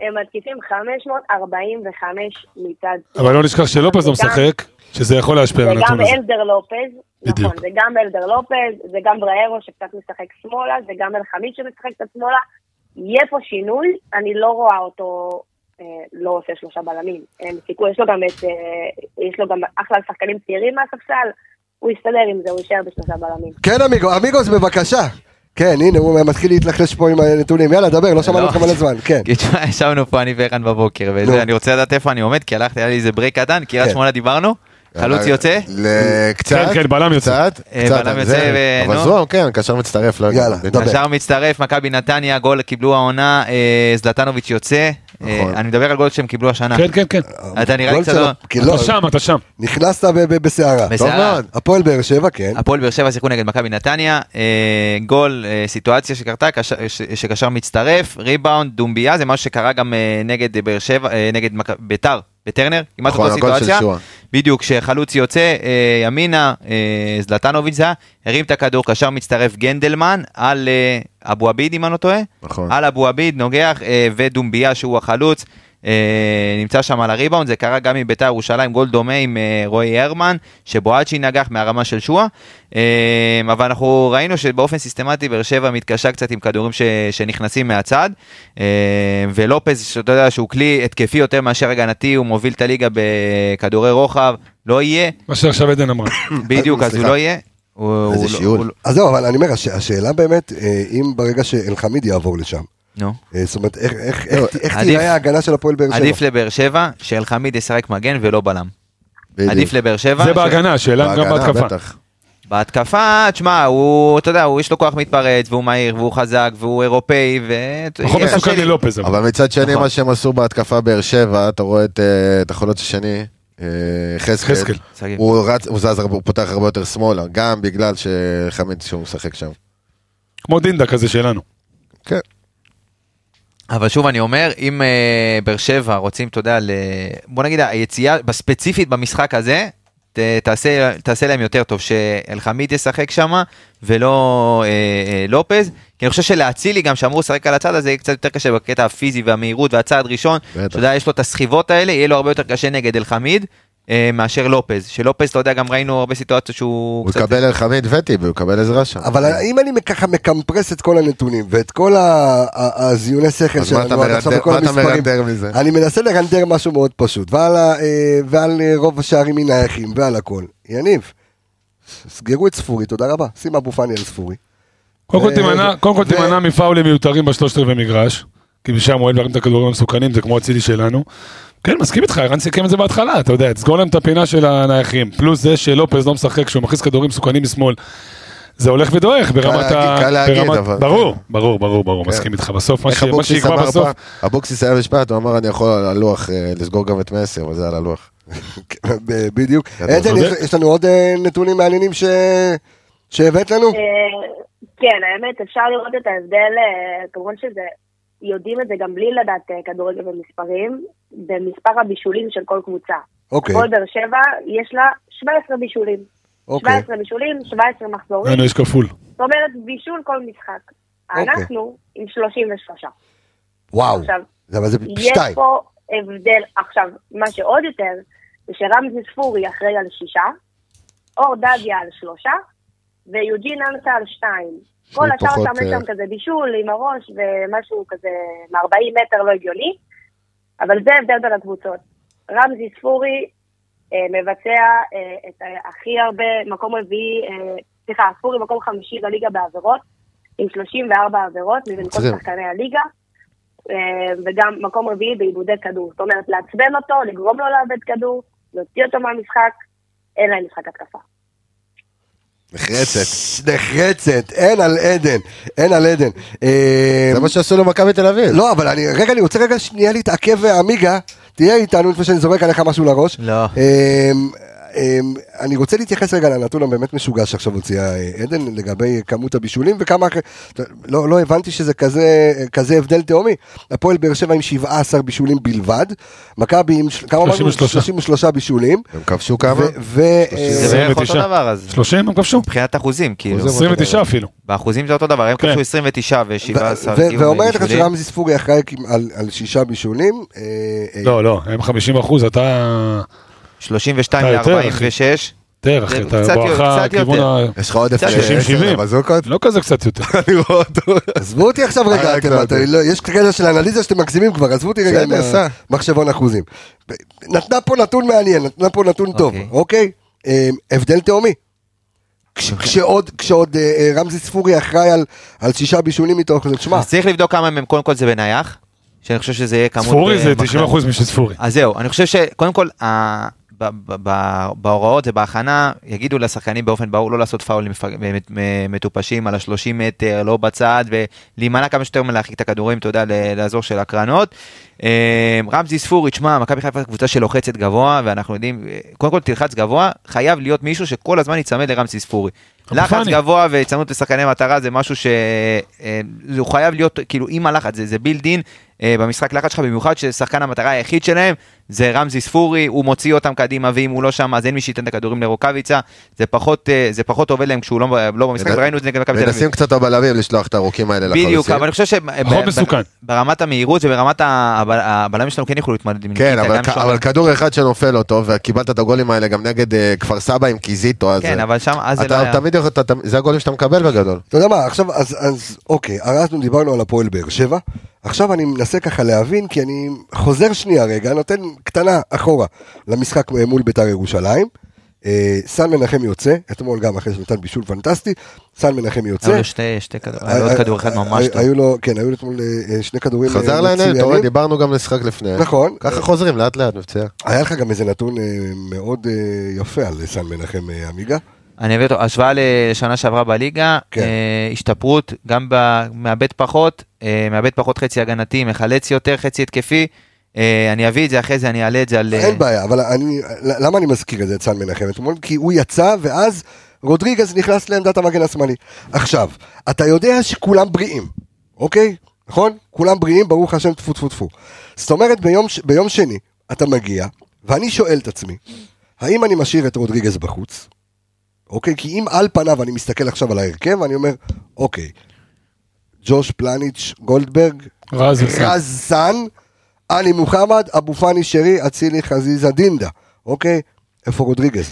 הם מתקיפים 545 מצד שמאל. אבל לא נשכח שלופז לא משחק, שזה יכול להשפיע על זה גם הנתון הזה. אלדר לופז, נכון, בדיוק. זה גם אלדר לופז, זה גם בריירו שקצת משחק שמאלה, זה גם אלחמיד שמשחק קצת שמאלה. יהיה פה שינוי, אני לא רואה אותו לא עושה שלושה בלמים. אין סיכוי, יש לו גם את, אה, יש לו גם אחלה שחקנים צעירים מהספסל, הוא יסתדר עם זה, הוא יישאר בשלושה בלמים. כן, amigo, amigos, בבקשה. כן, הנה, הוא מתחיל להתלחלש פה עם הנתונים. יאללה, דבר, לא שמענו לא. אותך מלא זמן. כן. כי תשמע, ישבנו פה אני וערן בבוקר, נו. וזה, אני רוצה לדעת איפה אני עומד, כי הלכתי, היה לי איזה break קטן, קריית כן. שמונה דיברנו, חלוץ יוצא, קצת, כן, כן, בלם יוצא. קצת, אה, בלם יוצא, זה. ו- אבל נו. זו, כן, קשר מצטרף. לא. יאללה. דבר. ישר מצטרף, מכבי נתניה, גול קיבלו העונה, אה, זלטנוביץ' יוצא, אה. אני מדבר על גול שהם קיבלו השנה. כן, כן, כן. אתה נראה לי קצת לא... לא, אתה שם, אתה שם. נכנסת בסערה. בסערה. טוב מאוד. הפועל באר שבע, כן. הפועל באר שבע שיחקו נגד מכבי נתניה, אה, גול, אה, סיטואציה שקרתה, שקשר מצטרף, ריבאונד, דומביה, זה משהו שקרה גם אה, נגד באר שבע, אה, נגד ביתר, בטרנר, כמעט נכון, אותה סיטואציה. בדיוק, כשחלוץ יוצא אה, ימינה, אה, זלטנוביץ' זה היה, הרים את הכדור, קשר מצטרף גנדלמן על אה, אבו עביד, אם אני לא טועה. נכון. על אבו עביד, נוגח, אה, ודומביה שהוא החלוץ. אה, נמצא שם על הריבאונד, זה קרה גם עם ביתר ירושלים, גול דומה עם אה, רועי הרמן, שבועטשי נגח מהרמה של שועה. אה, אבל אנחנו ראינו שבאופן סיסטמטי באר שבע מתקשה קצת עם כדורים ש, שנכנסים מהצד. ולופז, שאתה יודע שהוא כלי התקפי יותר מאשר הגנתי, הוא מוביל את הליגה בכדורי רוחב, לא יהיה, מה שעכשיו עדן אמרה. בדיוק, אז הוא. לא יהיה. איזה לא- שיעול. לא- אז זהו, אבל אני אומר, הש- השאלה באמת, אם ברגע שאלחמיד יעבור לשם, נו. אה, זאת אומרת, איך- איך- לא, תראה ההגנה של הפועל באר שבע? עדיף לבאר שבע שאלחמיד ישחק מגן ולא בלם. עדיף לבאר שבע. זה בהגנה, השאלה אם גם בהתקפה. בהתקפה, תשמע, הוא, אתה יודע, הוא יש לו כוח מתפרץ, והוא מהיר, והוא חזק, והוא אירופאי, ו... פחות מסוכן. מלופז. אבל. מצד שני, נכון. מה שהם עשו בהתקפה באר שבע, אתה רואה את אה, החלוץ השני, אה, חזקאל. הוא רץ, הוא זז, הוא פותח הרבה יותר שמאלה, גם בגלל שחמיד שהוא משחק שם. כמו דינדה כזה שלנו. כן. אבל שוב אני אומר, אם אה, באר שבע רוצים, אתה יודע, ל... בוא נגיד היציאה, בספציפית במשחק הזה, ת, תעשה, תעשה להם יותר טוב, שאלחמיד ישחק שם, ולא אה, אה, לופז, כי אני חושב שלאצילי גם שאמרו לשחק על הצד הזה, יהיה קצת יותר קשה בקטע הפיזי והמהירות והצעד ראשון. אתה יודע, יש לו את הסחיבות האלה, יהיה לו הרבה יותר קשה נגד אלחמיד. אה, מאשר לופז, שלופז, אתה יודע, גם ראינו הרבה סיטואציות שהוא הוא יקבל חמיד וטיבי, הוא יקבל עזרה שם. אבל אם אני ככה מקמפרס את כל הנתונים ואת כל הזיוני שכל שלנו עד עכשיו וכל מה אתה המספרים, מרנדר מזה? אני מנסה לרנדר משהו מאוד פשוט, ועל, ה- אה, ועל אה, רוב השערים מנייחים ועל הכל. יניב, סגרו את ספורי, תודה רבה. שים אבו פאני על ספורי. קודם כל תימנע- מפאולים מיותרים בשלושת רבעי מגרש. כי משם הוא אוהב להרים את הכדורים המסוכנים, זה כמו אצילי שלנו. כן, מסכים איתך, ערן סיכם את זה בהתחלה, אתה יודע, תסגור להם את הפינה של הנייחים. פלוס זה שלופז לא משחק, כשהוא מכניס כדורים מסוכנים משמאל. זה הולך ודועך ברמת ה... קל להגיד, אבל- ברור, ברור, ברור, ברור, כן. מסכים איתך. בסוף, מה שיקבע בסוף? אבוקסיס היה משפט, הוא אמר אני יכול על הלוח אה, לסגור גם את מסי, אבל זה על הלוח. ב- בדיוק. עדן, יש- לנו עוד אה, נתונים מעניינים שהבאת לנו? אה, כן, האמת, אפשר לראות את ההבדל, כמובן שזה, יודעים את זה גם בלי לדעת אה, כדורגל במספרים, במספר הבישולים של כל קבוצה. אוקיי, הפועל באר שבע, יש לה 17 בישולים. אוקיי. 17 בישולים, 17 מחזורים. היינו, יש כפול. זאת אומרת, בישול כל משחק. אוקיי. אנחנו עם 33. וואו. עכשיו, זה- אבל זה יש שתיים. פה הבדל, עכשיו, מה שעוד יותר, זה שרמזי ספורי אחראי על שישה, אור דדיה על שלושה, ויוג'ין אנסה על שתיים. כל השאר שם יש אה, שם כזה בישול עם הראש ומשהו כזה מ-40 מטר לא הגיוני, אבל זה ההבדל בין הקבוצות. רמזי ספורי אה, מבצע אה, את ה- הכי הרבה, מקום רביעי, אה, סליחה, ספורי מקום חמישי בליגה בעבירות, עם 34 עבירות מבין כל. שחקני הליגה. אה, וגם מקום רביעי בעיבודי כדור. זאת אומרת, לעצבן אותו, לגרום לו לאבד כדור, להוציא אותו מהמשחק, אין להם משחק התקפה. נחרצת. נחרצת, אין על עדן, אין על עדן. אה, זה מה שעשו למכבי תל אביב. לא, אבל אני, רגע, אני רוצה רגע שנייה להתעכב, עמיגה, תהיה איתנו לפני שאני זורק עליך משהו לראש. לא. אמ, אני רוצה להתייחס רגע לנתון הבאמת משוגע שעכשיו הוציאה אה, עדן לגבי כמות הבישולים וכמה, אחרי- לא, לא הבנתי שזה כזה, כזה הבדל תהומי. הפועל באר שבע עם 17 בישולים בלבד, מכבי עם, ש- כמה אמרנו? 33. 33 בישולים. הם כבשו כמה? ו- ו- אה, זה בערך אותו 29. דבר, אז 30 הם כבשו? מבחינת אחוזים, כאילו. אחוזים. 29 אפילו. באחוזים זה אותו דבר, הם כן. כבשו 29 ו-17 ו- ואומרת לך שרמזי ספורי אחראי על, על שישה בישולים. אה, אה, לא, לא, הם 50 אחוז, אתה... 32 אתה יותר, ל-46. יותר, אחי, זה אתה בואכה כיוון. ה... יש לך עודף של 60, 70. בזוקות? לא כזה קצת יותר. אני רואה אותו. עזבו אותי עכשיו רגע, אה. לא, יש כאלה של אנליזה שאתם מגזימים כבר, עזבו אותי רגע עם. המחשבון אחוזים. נתנה פה נתון מעניין, נתנה פה נתון טוב, אוקיי. אוקיי? אה, הבדל תהומי. כש- כשעוד, כשעוד אה, אה, רמזי ספורי אחראי על, על שישה בישולים מתוך זה, תשמע, אז צריך לבדוק כמה מהם, קודם כל זה בנייח, שאני חושב שזה יהיה כמות... ספורי זה מכריעה. 90 אחוז משל ספורי. אז זהו, אני חושב שקודם כל, בהוראות ובהכנה, יגידו לשחקנים באופן ברור לא לעשות פאולים מטופשים על ה-30 מטר, לא בצד, ולהימנע כמה שיותר מלהרחיק את הכדורים, אתה יודע, ל- לאזור של הקרנות. אה, רמזי ספורי, תשמע, מכבי חיפה זו קבוצה שלוחצת גבוה, ואנחנו יודעים, אה, קודם כל תלחץ גבוה, חייב להיות מישהו שכל הזמן ייצמד לרמזי ספורי. לחץ. גבוה והצטמדות לשחקני מטרה זה משהו שהוא חייב להיות כאילו עם הלחץ, זה, בילד אין אה, במשחק לחץ שלך, במיוחד ששחקן המטרה היחיד שלהם זה רמזי ספורי, הוא מוציא אותם קדימה ואם הוא לא שם אז אין מי שייתן את הכדורים לרוקאביצה, זה פחות, אה, זה פחות עובד להם כשהוא לא, לא במשחק, וראינו את זה נגד מכבי תל אביב. מנסים קצת הבלמים לשלוח את הארוכים האלה לחלוצים. בדיוק, אבל אני חושב. שברמת המהירות וברמת הבלמים שלנו כן יכלו להתמודד עם כן, ניקיטה, אבל, כדור אחד שנופל טוב, וקיבלת את הגולים האלה גם נגד אה, כפר סבא עם קיזיטו, אז כן, אה, אבל שם אז זה לא אתה היה. תמיד יכול, זה הגולים שאתה מקבל בגדול. אתה יודע מה, עכשיו, אז, אז אוקיי, אנחנו דיברנו על הפועל באר שבע, עכשיו אני מנסה ככה להבין, כי אני חוזר שנייה רגע, נותן קטנה אחורה למשחק מול בית"ר ירושלים. אה, סן מנחם יוצא, אתמול גם אחרי שנתן בישול פנטסטי, סן מנחם יוצא. היו לו שתי, שתי כדור, היה לו עוד כדור אחד ממש היו- טוב. היו לו, כן, היו לו אתמול אה, שני כדורים חזר אה, לעניין, אתה רואה. דיברנו גם לשחק לפני. נכון. ככה חוזרים לאט לאט מבצע. היה לך גם איזה נתון אה, מאוד אה, יפה על סן מנחם אה, עמיגה. אני אביא אותו, השוואה לשנה שעברה בליגה, כן. אה, השתפרות, גם מאבד פחות, אה, מאבד פחות חצי הגנתי, מחלץ יותר, חצי התקפי. אה, אני אביא את זה אחרי זה, אני אעלה את זה על... אה, אין בעיה, אבל אני, למה אני מזכיר את זה, את סן מנחם אתמול? כי הוא יצא, ואז רודריגז נכנס לעמדת המגן השמאלי. עכשיו, אתה יודע שכולם בריאים, אוקיי? נכון? כולם בריאים, ברוך השם, טפו טפו טפו. זאת אומרת, ביום, ש- ביום שני, אתה מגיע, ואני שואל את עצמי, האם אני משאיר את רודריגז בחוץ? אוקיי? כי אם על פניו אני מסתכל עכשיו על ההרכב, אני אומר, אוקיי, ג'וש פלניץ' גולדברג, רז וסן. עלי מוחמד, אבו פאני שרי, אצילי חזיזה דינדה, אוקיי? איפה רודריגז?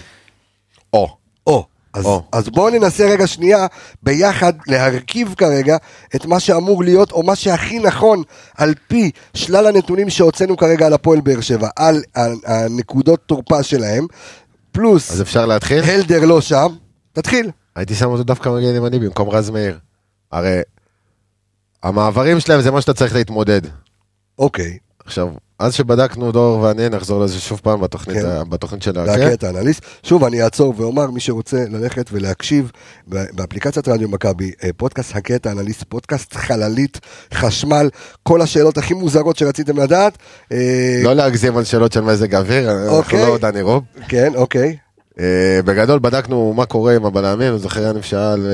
או. או. אז, או. אז בואו ננסה רגע שנייה ביחד להרכיב כרגע את מה שאמור להיות או מה שהכי נכון על פי שלל הנתונים שהוצאנו כרגע על הפועל באר שבע, על ה- הנקודות תורפה שלהם, פלוס אז אפשר להתחיל? הלדר לא שם, תתחיל. הייתי שם אותו דווקא מגן ימני במקום רז מאיר. הרי המעברים שלהם זה מה שאתה צריך להתמודד. אוקיי, עכשיו, אז שבדקנו דור ואני נחזור לזה שוב פעם בתוכנית, כן. בתוכנית של להקריא ההרכב. את האנליסט. שוב, אני אעצור ואומר, מי שרוצה ללכת ולהקשיב באפליקציית רדיו מכבי, אה, פודקאסט הקריא את האנליסט, פודקאסט חללית, חשמל, כל השאלות הכי מוזרות שרציתם לדעת. אה, לא להגזים על שאלות של מזג אוויר, אנחנו אוקיי. לא דני רוב. כן, אוקיי. אה, בגדול בדקנו מה קורה עם הבלמים, אני זוכר יניב שאל...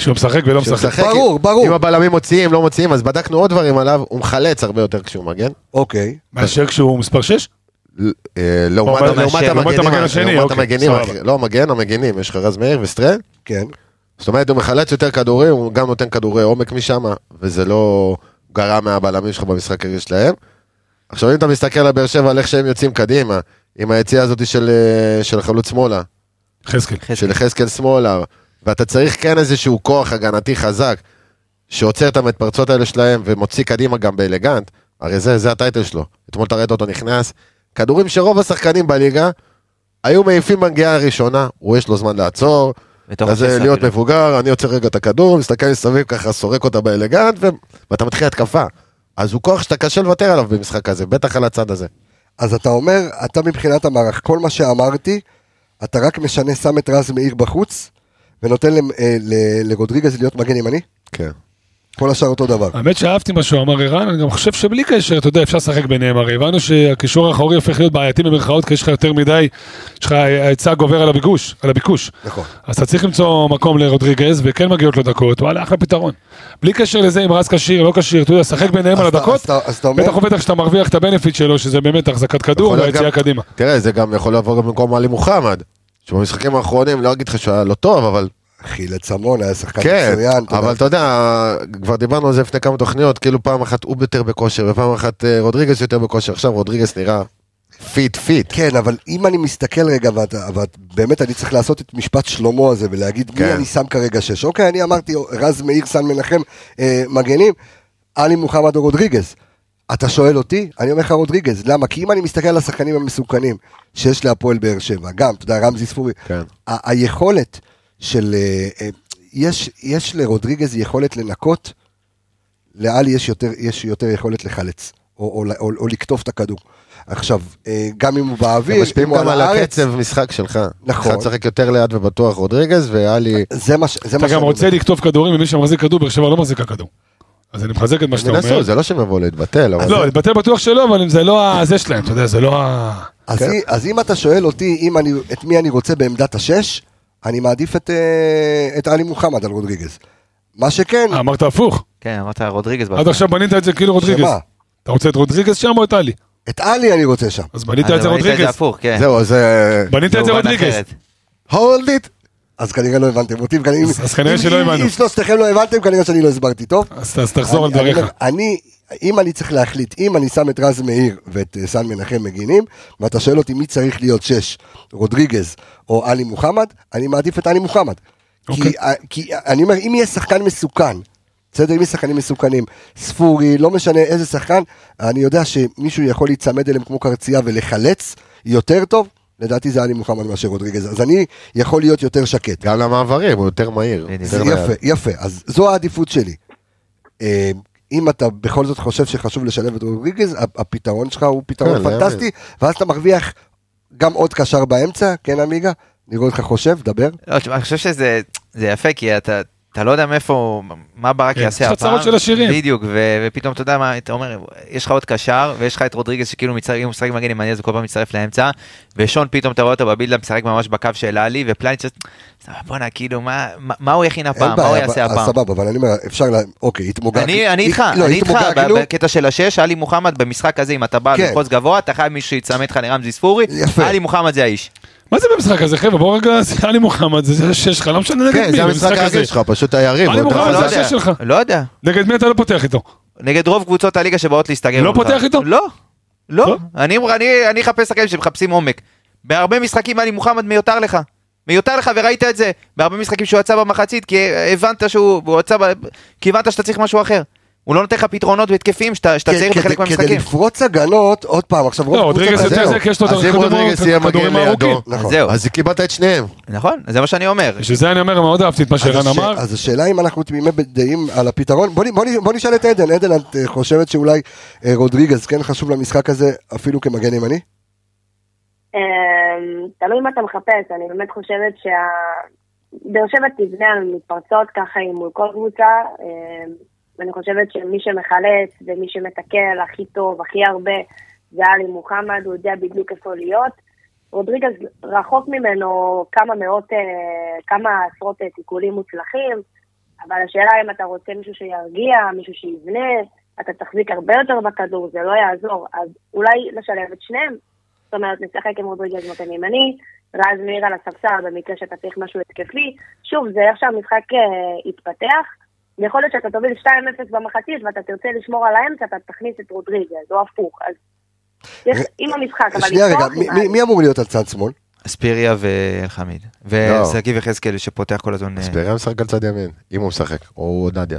אה, כשהוא משחק ולא משחק. משחק, ברור, ברור. אם הבלמים מוציאים, לא מוציאים, אז בדקנו עוד דברים עליו, הוא מחלץ הרבה יותר כשהוא מגן. אוקיי. מאשר כשהוא מספר 6? ל- אה, לעומת המגן השני, לעומת אוקיי, המגנים. לא המגן, המגנים, יש לך רז מאיר וסטרל. כן. זאת אומרת, הוא מחלץ יותר כדורים, הוא גם נותן כדורי עומק משם, וזה לא גרע מהבלמים שלך במשחק הרגיל שלהם. עכשיו, אם אתה מסתכל על באר שבע, על איך שהם יוצאים קדימה, עם היציאה הזאת של, אה, של חלוץ שמאלה, חזקאל. של יחזקאל שמאלה, ואתה צריך כן איזשהו כוח הגנתי חזק, שעוצר את המתפרצות האלה שלהם, ומוציא קדימה גם באלגנט, הרי זה, זה הטייטל שלו. אתמול אתה ראית אותו נכנס, כדורים שרוב השחקנים בליגה היו מעיפים בנגיעה הראשונה, הוא יש לו זמן לעצור, השש להיות אפילו. מבוגר, אני עוצר רגע את הכדור, מסתכל מסביב ככה, סורק אותה באלגנט, ו... ואתה מתחיל התקפה. אז הוא כוח שאתה קשה לוותר עליו במשחק הזה, בטח על הצד הזה. אז אתה אומר, אתה מבחינת המערך, כל מה שאמרתי, אתה רק משנה, שם את רז מאיר בחוץ, ונותן אה, ל- לרודריגז להיות מגן ימני? כן. כל השאר אותו דבר. האמת שאהבתי מה שהוא אמר ערן, אני גם חושב שבלי קשר, אתה יודע, אפשר לשחק ביניהם, הרי הבנו שהקישור האחורי הופך להיות בעייתי במרכאות, כי יש לך יותר מדי, יש לך ההיצע גובר על הביקוש, על הביקוש. נכון. אז אתה צריך למצוא מקום לרודריגז, וכן מגיעות לו דקות, וואלה, אחלה פתרון. בלי קשר לזה אם רז כשיר, לא כשיר, אתה יודע, שחק ביניהם אז על הדקות, אז אתה- אז אתה אומר- בטח ובטח שאתה מרוויח את ה benefit שלו, שזה באמת החזקת כדור והיציאה קדימה. תראה, זה גם יכול לבוא גם במקום עלי מוחמד, שבמשחקים האחרונים, לא אגיד לך שהוא היה לא טוב, אבל חילץ המון, היה שחקן כן, מצוין. אתה אבל. אתה יודע, כבר דיברנו על זה לפני כמה תוכניות, כאילו פעם אחת הוא יותר בכושר, ופעם אחת אה, רודריגז יותר בכושר, עכשיו רודריגז נראה fit fit. כן, אבל אם אני מסתכל רגע, ואתה- ואת- באמת אני צריך לעשות את משפט שלמה הזה ולהגיד מי כן. אני שם כרגע שש. אוקיי, אני אמרתי רז מאיר, סאן מנחם, אה, מגנים, עלי מוחמד או רודריגז. אתה שואל אותי? אני אומר לך רודריגז. למה? כי אם אני מסתכל על השחקנים המסוכנים שיש להפועל באר שבע, גם, אתה יודע, רמזי ספורי, כן. ה- היכולת של... אה, אה, יש, יש לרודריגז יכולת לנקות, לאלי יש יותר, יש יותר יכולת לחלץ, או, או, או, או לקטוף את הכדור. עכשיו, אה, גם אם הוא באוויר, הם משפיעים אם הוא גם על הקצב משחק שלך. נכון. אתה צריך יותר לאט ובטוח רודריגז, ואלי... זה מה, ש- אתה גם רוצה. לקטוף כדורים, ומי שמחזיק כדור, באר שבע לא מחזיקה כדור. אז אני מחזק את מה שאתה אומר. זה לא שהם יבואו להתבטל. לא, להתבטא בטוח שלא, אבל אם זה לא הזה שלהם, אתה יודע, זה לא ה... אז, כן. אם- אז אם אתה שואל אותי אם אני, את מי אני רוצה בעמדת השש, אני מעדיף את, אה, את עלי מוחמד על רודריגז. מה שכן, אה, אמרת הפוך. כן, אמרת רודריגז. עד עכשיו בנית את זה כאילו רודריגז. שמה? אתה רוצה את רודריגז שם או את עלי? את עלי אני רוצה שם. אז בנית את זה רודריגז. הפוך, כן. זהו, זה... בנית את זה רודריגז. hold it. אז כנראה לא הבנתם אותי, אז- כנראה שלא הבנו. אם שלושתכם לא הבנתם, כנראה שאני לא הסברתי טוב. אז תחזור על דבריך. אני, אם אני צריך להחליט, אם אני שם את רז מאיר ואת אה, סן מנחם מגינים, ואתה שואל אותי מי צריך להיות שש, רודריגז או עלי מוחמד, אני מעדיף את עלי מוחמד. כי, אוקיי. אה, אה, אני אומר, אם יהיה שחקן מסוכן, בסדר, אם יש שחקנים מסוכנים, ספורי, לא משנה איזה שחקן, אני יודע שמישהו יכול להיצמד אליהם כמו קרצייה ולחלץ יותר טוב, לדעתי זה עלי מוחמד מאשר רודריגז, אז אני יכול להיות יותר שקט. גם למעברים, הוא יותר מהיר. יפה, יפה, אז זו העדיפות שלי. אה, אם אתה בכל זאת חושב שחשוב לשלב את רודריגז, הפתרון שלך הוא פתרון כן, פנטסטי, ואז אתה מרוויח גם עוד קשר באמצע, כן עמיגה? נראה אותך חושב, דבר. לא, תשמע, אני חושב שזה זה יפה, כי אתה... אתה לא יודע מאיפה, מה ברק כן, יעשה יש לך הפעם. צרות של השירים. בדיוק, ו- ופתאום אתה יודע מה, אתה אומר, יש לך עוד קשר, ויש לך את רודריגז שכאילו מצטרף, אם הוא משחק מגן ימני אז הוא כל פעם מצטרף לאמצע, ושון פתאום אתה רואה אותו בבילדה משחק ממש בקו של עלי, ופלניץ' בואנה, כאילו, מה- מה הוא יכין הפעם, מה הוא יעשה הפעם? סבבה, אבל אני אומר, אפשר, לה- אוקיי, התמוגג. אני אני איתך, לא, אני איתך, התמוגגנו, בקטע של השש, עלי מוחמד במשחק הזה, אם אתה בא כן. ללחוץ גבוה, אתה חייב מישהו שיצמד לך לרמזי ספורי. עלי מוחמד זה האיש. מה זה במשחק הזה, חבר'ה? בוא רגע, זה עלי מוחמד, זה שש שלך, לא משנה נגד כן, מי, זה המשחק במשחק הזה. הרגיל שלך, פשוט היריב. עלי מוחמד. זה השש שלך. לא יודע, נגד מי אתה לא פותח איתו? נגד רוב קבוצות הליגה שבאות להסתגר. לא. פותח איתו? לא, לא. לא? אני אני- אני אחפש שחקנים שמחפשים עומק. בהרבה משחקים עלי מוחמד מיותר לך. מיותר לך וראית את זה. בהרבה משחקים שהוא יצא במחצית כי הבנת שהוא הוא יצא, ב- כי הבנת שאתה צריך משהו אחר. הוא לא נותן לך פתרונות התקפיים שאתה צריך כדי- בחלק כדי מהמשחקים. לפרוץ הגנות, עוד פעם, עכשיו לא, רוב רודריגז יותר. זה, כי יש לו את הכדורים הארוכים. נכון. זהו. אז קיבלת את שניהם. נכון, זה מה שאני אומר. בשביל זה אני אומר, מאוד אהבתי את מה שערן הש- אמר. אז השאלה אם אנחנו תמימי דעים על הפתרון, בוא נשאל את עדן, עדן, את אה, חושבת שאולי אה, רודריגז כן חשוב למשחק הזה אפילו כמגן ימני? אמ, תלוי מה אתה מחפש, אני באמת חושבת שה... באר שבע תבנה על מתפרצות ככה היא מול כל קבוצה, אמ, ואני חושבת שמי שמחלץ ומי שמתקל הכי טוב, הכי הרבה, זה עלי מוחמד, הוא יודע בדיוק איפה להיות. רודריגז רחוק ממנו כמה מאות, אה, כמה עשרות אה, תיקולים מוצלחים, אבל השאלה אם אתה רוצה מישהו שירגיע, מישהו שיבנה, אתה תחזיק הרבה יותר בכדור, זה לא יעזור, אז אולי לשלב את שניהם. זאת אומרת, נשחק עם רודריגז מגן ימני, רז מאיר על הספסל במקרה שאתה צריך משהו התקפי. שוב, זה איך שהמשחק אה, יתפתח. יכול להיות שאתה תוביל 2-0 במחצית ואתה תרצה לשמור על האמצע, אתה תכניס את רודריגז, או הפוך. אז עם המשחק, אבל שנייה רגע, מי- אמור להיות על צד שמאל? אספיריה ואלחמיד. לא. ושגיב יחזקאל שפותח כל הזמן. אה, אספריה משחק על צד ימין, אם הוא משחק, או נדיה.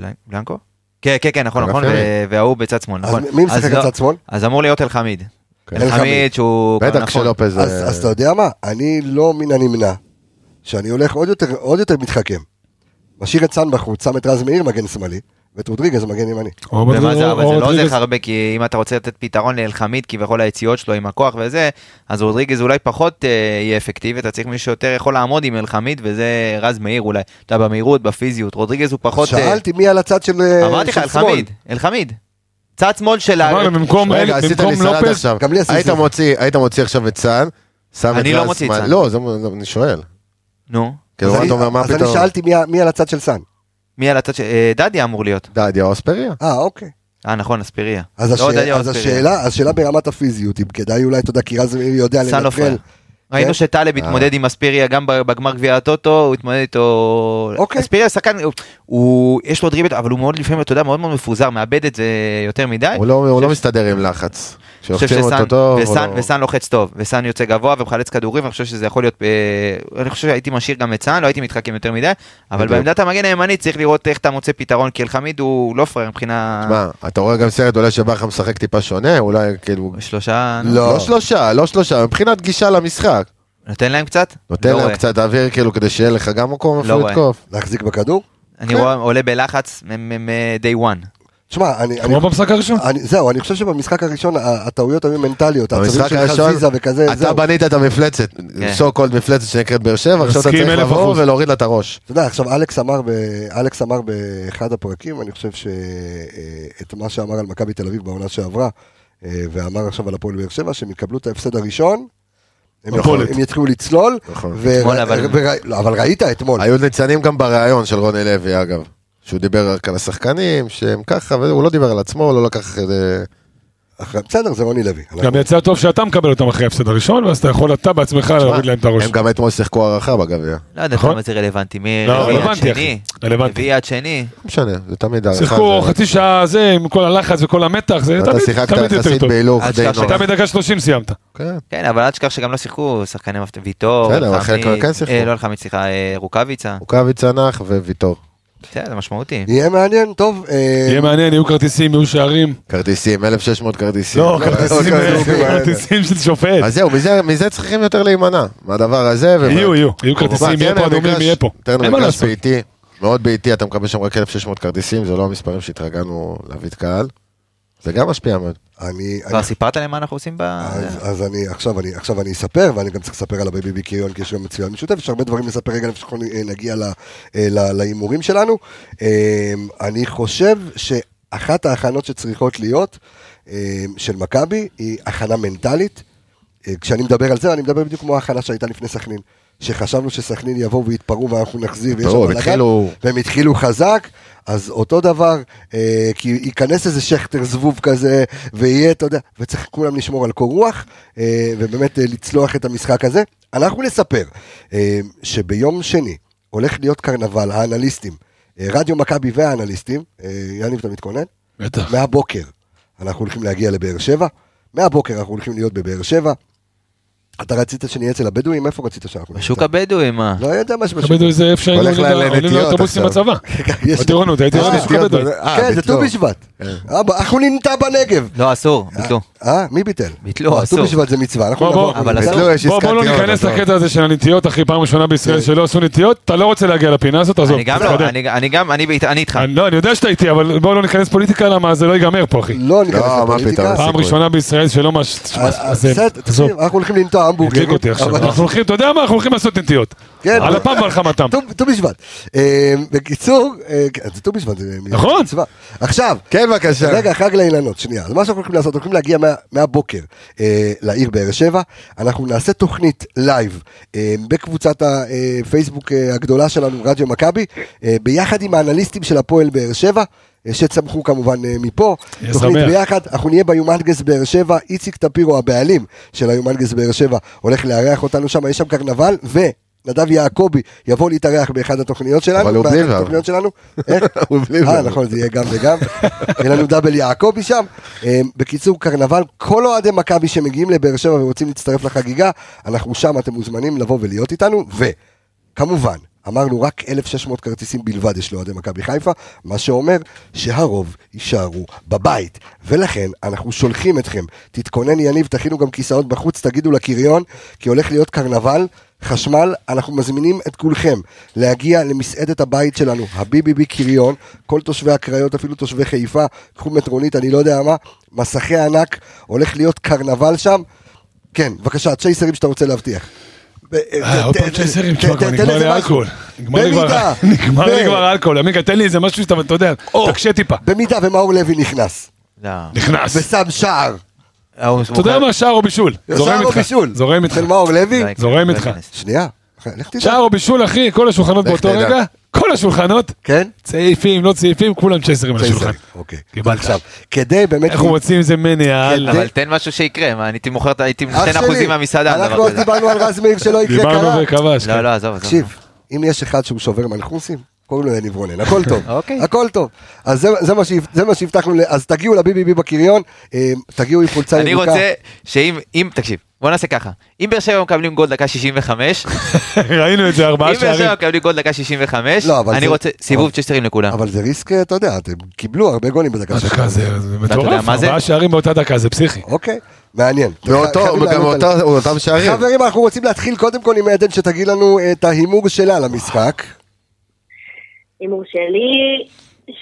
בלנ- בלנקו? כן, כן, כן, נכון, נכון, וההוא בצד שמאל, אז נכון. מי משחק על לא- צד שמאל? אז אמור להיות אלחמיד. כן. אלחמיד. שהוא... בטח נכון. כשלופז... אז אה, אז אתה יודע מה? אני לא מן הנמנע, שאני הולך עוד יותר מתחכם. משאיר את סאן בחוץ, שם את רז מאיר מגן שמאלי, ואת רודריגז מגן ימני. או ומה זה, אבל זה לא. עוזר לך הרבה, כי אם אתה רוצה לתת פתרון לאלחמיד, כביכול היציאות שלו עם הכוח וזה, אז רודריגז אולי פחות אה, יהיה אפקטיבי, אתה צריך מישהו שיותר יכול לעמוד עם אלחמיד, וזה רז מאיר אולי, אתה יודע, במהירות, בפיזיות, רודריגז הוא פחות... אה, שאלתי מי על הצד של אה, אמרתי לך, שמאל. אלחמיד, אלחמיד. צד שמאל של ה... אמרנו, במקום לופס, עכשיו. גם לי עשית היית. מוציא, היית מוציא עכשיו את סאן, שם את אני לא רז מוציא את סאן. לא, אני שואל. נו, אז מה אני- אתה אומר, מה אז אני? שאלתי מי מי על הצד של סאן. מי על הצד ש... אה, דדיה אמור להיות. דדיה או אספריה? אה, אוקיי. אה, נכון, אספיריה. אז לא, דדיה או אז אספיריה. השאלה, השאלה ברמת הפיזיות, אם כדאי אולי, אתה יודע, כי רז מאיר יודע סאן לא פראייר. לנטרל. ראינו כן? שטלב התמודד עם אספיריה גם בגמר גביע הטוטו, הוא התמודד איתו... אוקיי. אספיריה שחקן, הוא- הוא, יש לו דריבל, אבל הוא מאוד לפעמים, אתה יודע, מאוד מאוד מפוזר, מאבד את זה יותר מדי. הוא לא- הוא לא מסתדר עם לחץ. אני כשלוחצים אותו טוב, הוא וסאן, לא- וסאן לוחץ טוב, וסאן יוצא גבוה ומחלץ כדורים, ואני חושב שזה יכול להיות, אה, אני חושב שהייתי משאיר גם את סאן, לא הייתי מתחכם יותר מדי, אבל בדיוק. בעמדת המגן הימני צריך לראות איך אתה מוצא פתרון, כי אלחמיד הוא לא פראייר מבחינה... שמע, אתה רואה גם סרט אולי שבכר משחק טיפה שונה, אולי כאילו... שלושה... לא. לא שלושה, לא שלושה, מבחינת גישה למשחק. נותן להם קצת? נותן לא להם רואה. קצת אוויר כאילו כדי שיהיה לך גם מקום לא רואה. לתקוף. להחזיק בכדור? אני רואה, עולה בלחץ מ-day one. תשמע, אני... אני- כמו במשחק הראשון. אני- זהו, אני חושב שבמשחק הראשון הטעויות היו מנטליות, במשחק הראשון, וכזה, אתה זהו. בנית את המפלצת, כן. סו קולד מפלצת שנקראת באר שבע, עכשיו אתה צריך לבוא אחוז. ולהוריד לה את הראש. אתה יודע, עכשיו אלכס אמר, ב... אלכס אמר באחד הפרקים, אני חושב שאת מה שאמר על מכבי תל אביב בעונה שעברה, אה, ואמר עכשיו על הפועל באר שבע, שהם יקבלו את ההפסד הראשון, הם, יכול... הם יתחילו לצלול, נכון. ו... אתמול, אבל- ו... לא, אבל ראית אתמול, היו ניצנים גם בריאיון של רוני לוי אגב, שהוא דיבר רק על השחקנים, שהם ככה, והוא לא דיבר על עצמו, הוא לא לקח את זה... אחרי... בסדר, זה רוני לוי. גם יצא טוב שאתה מקבל אותם אחרי ההפסד הראשון, ואז אתה יכול אתה בעצמך להוריד להם את הראש. הם גם אתמול שיחקו הערכה בגביע. לא יודע נכון? כמה זה רלוונטי, מי לא, רביעי עד רלוונטי. שני, רלוונטי. רביעי עד שני. לא משנה, זה תמיד הערכה. שיחקו חצי שעה זה, עם כל הלחץ וכל המתח, זה אתה תמיד יותר יחסית טוב. בהילוך אל די תשכח נורא. אתה בדקה 30 סיימת. כן. כן, אבל אל תשכח שגם לא שיחקו שחקנים ויטור, בסדר, אבל חלק אלחמיד, כן שיחקו. אה, לא אלחמיד, סליחה, אה, רוקאביצה, רוקאביצה נח וויטור. בסדר, זה משמעותי. יהיה מעניין, טוב. אה, יהיה מעניין, יהיו כרטיסים, יהיו שערים. כרטיסים, 1,600 כרטיסים. לא, כרטיסים כרטיסים, אה, כרטיסים של שופט. אז זהו, מזה- צריכים יותר להימנע, מהדבר הזה. יהיו, יהיו, יהיו כרטיסים, יהיה תראה, פה אדומים, יהיה פה. אין מה מגרש לעשות. ביתי, מאוד ביתי, אתה מקבל שם רק 1,600 כרטיסים, זה לא המספרים שהתרגלנו להביא את קהל. זה גם משפיע מאוד. אני... כבר אני- סיפרת להם מה אנחנו עושים ב... אז, אז אני, עכשיו אני, עכשיו אני אספר, ואני גם צריך לספר על הבייבי ביקיון, כי יש גם מצוין משותף, יש הרבה דברים לספר רגע לפני שאנחנו אה, אה, להימורים שלנו. אה, אני חושב שאחת ההכנות שצריכות להיות אה, של מכבי היא הכנה מנטלית. אה, כשאני מדבר על זה, אני מדבר בדיוק כמו ההכנה שהייתה לפני סכנין. שחשבנו שסכנין יבואו ויתפרעו ואנחנו נחזיר, ויש שם. התחילו- והם התחילו חזק, אז אותו דבר, אה, כי ייכנס איזה שכטר זבוב כזה, ויהיה, אתה יודע, וצריך כולם לשמור על קור רוח, אה, ובאמת אה, לצלוח את המשחק הזה. אנחנו נספר אה, שביום שני הולך להיות קרנבל, האנליסטים, אה, רדיו מכבי והאנליסטים, אה, יניב, אתה מתכונן? בטח. מהבוקר אנחנו הולכים להגיע לבאר שבע, מהבוקר אנחנו הולכים להיות בבאר שבע. אתה רצית שנהיה אצל הבדואים? איפה רצית שאנחנו נהיה? בשוק הבדואי, מה? לא יודע מה שבשוק. תכבדו איזה איפה שהיינו עולים לאוטובוסים. בצבא. יש- בטירונות, הייתי אה, עולה בשוק הבדואי. אה, כן, זה. ט"ו בשבט. אבא, אנחנו ננטע בנגב. לא, אסור, ביטלו. אה, מי ביטל? ביטלו, אה, אסור. ט"ו בשבט זה מצווה. אנחנו בוא, נבוא, בוא, אבל. אצלו יש בוא בוא לא ניכנס לקטע הזה של הנטיות, אחי, פעם ראשונה בישראל שלא עשו נטיות, אתה לא רוצה להגיע לפינה הזאת, עזוב, אני גם. לא, אני- גם, אני איתך. לא, אני יודע שאתה איתי, אבל בואו לא ניכנס פוליטיקה, למה זה לא ייגמר פה, אחי. לא ניכנס לא, מה לפוליטיקה. פעם. ראשונה בישראל שלא זה- בסדר, עזוב, תקשיב, אנחנו הולכים לנטוע המבורגרים. אנחנו הולכים, אתה יודע מה? אנחנו הולכים לעשות נטיות. כן. על אפם ועל חמתם. ט"ו- ט"ו בשבט. אה, בקיצור, אה, כן, זה ט"ו בשבט, זה נכון. מצווה. עכשיו, כן, בבקשה. רגע, חג האילנות, שנייה. אז מה שאנחנו הולכים לעשות, הולכים להגיע מה- מה, מהבוקר אה, לעיר באר שבע. אנחנו נעשה תוכנית לייב אה, בקבוצת הפייסבוק אה, הגדולה שלנו, רדיו מכבי, אה, ביחד עם האנליסטים של הפועל באר שבע. אה, שצמחו כמובן אה, מפה, תוכנית שמח. ביחד, אנחנו נהיה ביומנגס באר שבע, איציק טפירו הבעלים של היומנגס באר שבע הולך לארח אותנו שם, יש שם קרנבל, ונדב יעקבי יבוא להתארח באחד התוכניות שלנו, אבל הוא בלי וו. התוכניות שלנו, איך? הוא בלי אה וו. נכון זה יהיה גם וגם, יהיה לנו דאבל יעקבי שם, אה, בקיצור קרנבל, כל אוהדי מכבי שמגיעים לבאר שבע ורוצים להצטרף לחגיגה, אנחנו שם, אתם מוזמנים לבוא ולהיות איתנו, וכמובן, אמרנו רק 1,600 כרטיסים בלבד יש לאוהדי מכבי חיפה, מה שאומר שהרוב יישארו בבית. ולכן אנחנו שולחים אתכם, תתכונן יניב, תכינו גם כיסאות בחוץ, תגידו לקריון, כי הולך להיות קרנבל, חשמל, אנחנו מזמינים את כולכם להגיע למסעדת הבית שלנו, הביביבי קריון, כל תושבי הקריות, אפילו תושבי חיפה, קחו מטרונית, אני לא יודע מה, מסכי ענק, הולך להיות קרנבל שם. כן, בבקשה, צ'ייסרים שאתה רוצה להבטיח. אה, עוד פעם צ'ייסרים, תשמע, כבר נגמר לי. אלכוהול. נגמר לי כבר- במידה. נגמר לי ו- כבר אלכוהול. עמיקה, תן לי איזה משהו שאתה, אתה יודע. תקשה טיפה. במידה ומאור לוי נכנס, לא. נכנס. ושם שער, אתה יודע מה, שער או בישול. זורם שער או איתך. בישול, זורם איתך. של מאור לוי, לא, זורם לא איתך. שנייה, שער או בישול, אחי, כל השולחנות באותו. רגע, כל השולחנות, כן? צעיפים, לא צעיפים, כולם צ'ייסרים על השולחן. אוקיי. קיבלת. עכשיו, כדי באמת... איך הוא מוציא עם זה מני, יאללה. אבל תן משהו שיקרה, מה, אני הייתי מוכר, הייתי נותן אחוזים מהמסעדה. על אנחנו. דיברנו על רז מאיר שלא יקרה דיברנו קרה. וכבש. לא, כן. לא, עזוב, עזוב. תקשיב, אם יש אחד שהוא שובר מנחוסים, קוראים לו יניב רונן, הכל טוב, אוקיי. הכל טוב. אז זה- זה מה שהב- זה מה שהבטחנו, אז תגיעו לביביבי בקריון, אה, תגיעו עם חולצה אני ירוקה. רוצה שאם, אם, תקשיב, בוא נעשה ככה, אם באר שבע מקבלים גול דקה 65, ראינו את זה, ארבעה אם באר שערים. שבע מקבלים גול דקה 65, לא, אני רוצה סיבוב צ'סטרים לכולם. אבל זה ריסק, אתה יודע, אתם קיבלו הרבה גולים בדקה שלך. זה מטורף? ארבעה שערים באותה דקה, זה פסיכי. אוקיי, מעניין. גם אותם שערים. חברים, אנחנו רוצים להתחיל קודם כל עם עדן שתגיד לנו את ההימור שלה למשחק. הימור שלי,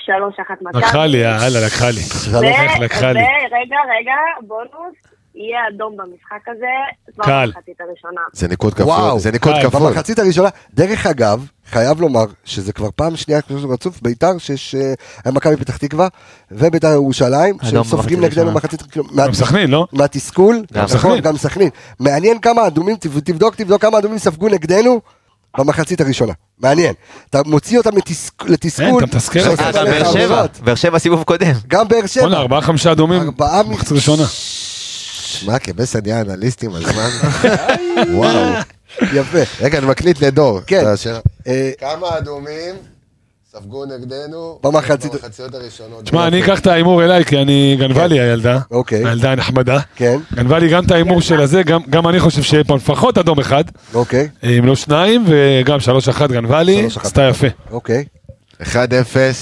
שלוש אחת מכבי. לקחה לי, יאללה, לקחה לי. ו- איך לקחה לי. ורגע, רגע, בונוס, יהיה אדום במשחק הזה, כבר קל. במחצית הראשונה. זה ניקוד כפול, זה ניקוד כפול. במחצית הראשונה, דרך אגב, חייב לומר שזה כבר פעם שנייה רצוף, ביתר, שיש אה, מכבי פתח תקווה וביתר ירושלים, שהם אדום סופגים במחצית נגדנו הראשונה. מחצית, מה- גם סכנין, לא? מהתסכול, גם נכון, סכנין. גם סכנין. מעניין כמה אדומים, תב- תבדוק, תבדוק כמה אדומים ספגו נגדנו במחצית הראשונה. מעניין. אתה מוציא אותם לתסכ- לתסכול. כן, אתה מתסכל. אה, גם באר שבע. באר שבע סיבוב קודם. גם באר שבע. בואנה, ארבעה חמישה אדומים, ארבעה מ- מחצית ראשונה. שמע, כבסע נהיה אנליסטים הזמן. וואו. יפה. רגע, אני מקליט לדור. כן. אה, כמה אדומים ספגו נגדנו במחצית- במחציות הראשונות? תשמע, אני אקח את ההימור אליי, כי אני, גנבה לי הילדה. אוקיי. הילדה הנחמדה. כן, גנבה לי גם את ההימור של הזה, גם- אני חושב שיהיה פה לפחות אדום אחד, אוקיי, אם לא שניים, וגם שלוש אחת גנבה לי. עשתה יפה. אוקיי. 1-0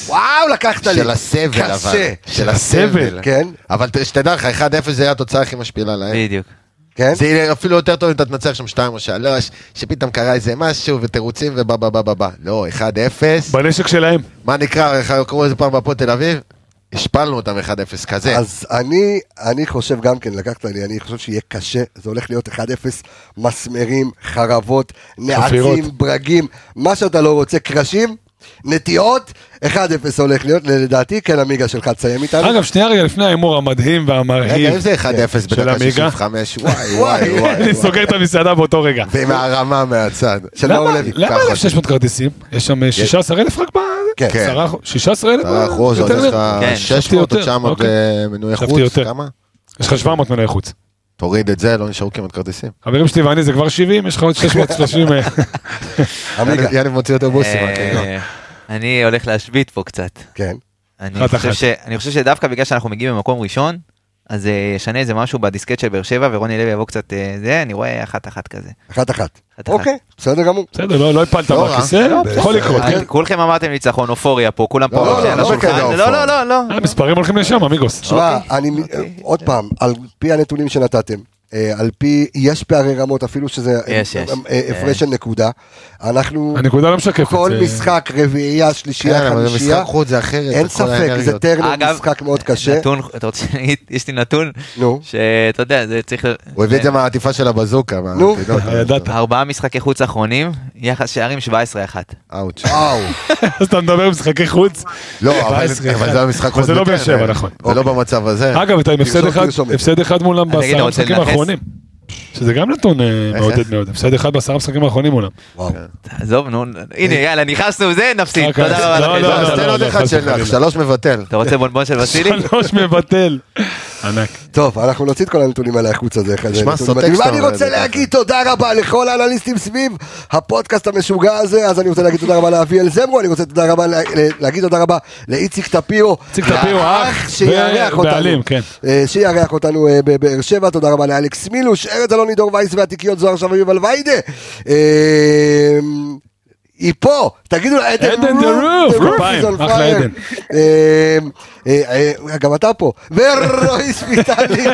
וואו, לקחת לי. של הסבל, אבל. קשה. של הסבל. כן, אבל שתדע לך, 1-0 זה היה התוצאה הכי משפילה להם. בדיוק. כן. זה יהיה אפילו יותר טוב אם אתה תנצח שם 2 או 3, שפתאום קרה איזה משהו ותירוצים ובא בא בא בא בא. לא, 1-0. בנשק שלהם. מה נקרא, קראו לזה פעם בהפועל תל אביב? השפלנו אותם 1-0 כזה. אז אני, אני חושב גם כן, לקחת לי, אני חושב שיהיה קשה, זה הולך להיות 1-0, מסמרים, חרבות, נעצים. ברגים, מה שאתה לא רוצה, קרשים, נטיעות, 1-0 הולך להיות, לדעתי, כן, עמיגה שלך, תסיים איתנו. אגב, שנייה רגע לפני ההימור המדהים רגע, והמרהיב. אם זה 1-0 של בדקה עמיגה? 65, וואי וואי וואי. אני סוגר את המסעדה באותו רגע. ועם הרמה מהצד. למה. למה ככה. 1,600 כרטיסים? יש שם אה, 16,000 רק ב... כן. כן. 16,000? 10 אחוז, יש לך מ- כן, 600 או יותר, 900 אוקיי. חשבתי חוץ. כמה? יש לך 700 מנועי חוץ. תוריד את זה, לא נשארו כמעט כרטיסים. חברים שלי ואני זה כבר 70, יש לך עוד 630. אה, יאללה מוציא אוטובוסים. אה, אחי. אני הולך להשבית פה קצת. כן. חושב. אני חושב שדווקא בגלל שאנחנו מגיעים במקום ראשון, אז אה, ישנה איזה משהו בדיסקט של באר שבע, ורוני לוי יבוא קצת אה, זה, אני רואה אחת אחת כזה. אחת אחת. אחת. אוקיי, בסדר גמור. בסדר, לא לא הפלת לא רע. מהכיסא, לא, יכול לקרות, אה, כן? כולכם אמרתם ניצחון, אופוריה פה, כולם לא, פה לא, על לא השולחן. לא. לא, לא, לא. המספרים הולכים לשם, אמיגוס. תשמע, אוקיי, אני, אוקיי. עוד פעם, על פי הנתונים שנתתם, אה, על פי, יש פערי רמות אפילו שזה יש, אה, יש. אה, הפרש של נקודה. אנחנו, הנקודה לא משקפת. כל זה- משחק, רביעייה, כן, שלישייה, זה חמישייה, משחק חוץ, זה אחרת. אין זה ספק. זה טרנר משחק מאוד קשה. נתון, אתה רוצה להגיד, יש לי נתון. שאתה יודע, זה צריך... הוא הביא את זה מהעטיפה של הבזוקה. נו. ידעת. ארבעה משחקי חוץ אחרונים, יחס שערים 17-1. אאוץ'. וואו, אז אתה מדבר משחקי חוץ. לא, אבל 17, אבל זה המשחק זה לא באר. שבע, נכון. ולא במצב הזה. אגב, אתה עם הפסד אחד, תרשום את האחרונים. שזה גם נתון אה, מעודד? מאוד. הפסד אחד בעשרה משחקים האחרונים. וואו. עזוב, נו, הנה, יאללה, נכנסנו, זה, נפסיד. אוקיי. תודה רבה לא, לכם. לא, לא, תן עוד אחד שלך. שלוש מבטל. אתה רוצה בונבון של וסילי? שלוש מבטל. ענק. טוב, אנחנו נוציא את כל הנתונים האלה החוצה, זה אחד נשמע נתונים סוטק מדהימים. שאתה אני אומר את רוצה. להגיד תודה רבה לכל האנליסטים סביב הפודקאסט המשוגע הזה, אז אני רוצה להגיד תודה רבה לאביאל זמרו, אני רוצה להגיד תודה רבה לאיציק טפירו. איציק טפירו, אח שיארח אותנו. ובעלים, כן. אה, שיארח אותנו אה, בבאר שבע, תודה רבה לאלכס מילוש, ארז אלוני, דור וייס והתיקיות זוהר שווה יובל ויידה. היא פה, תגידו לה, עדן עדן the roof, כפיים, אחלה. עדן. אה, אה, אה, גם אתה פה, ורועי ספיטליק.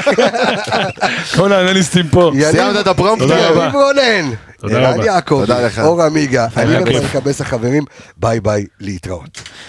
כל האנליסטים פה. סיימת את הפרומפטר. תודה רבה. יניב רונן, תודה ערן רבה. יעקב, תודה לך. אור עמיגה, אני כיף. ומלכה בס החברים, ביי ביי, להתראות.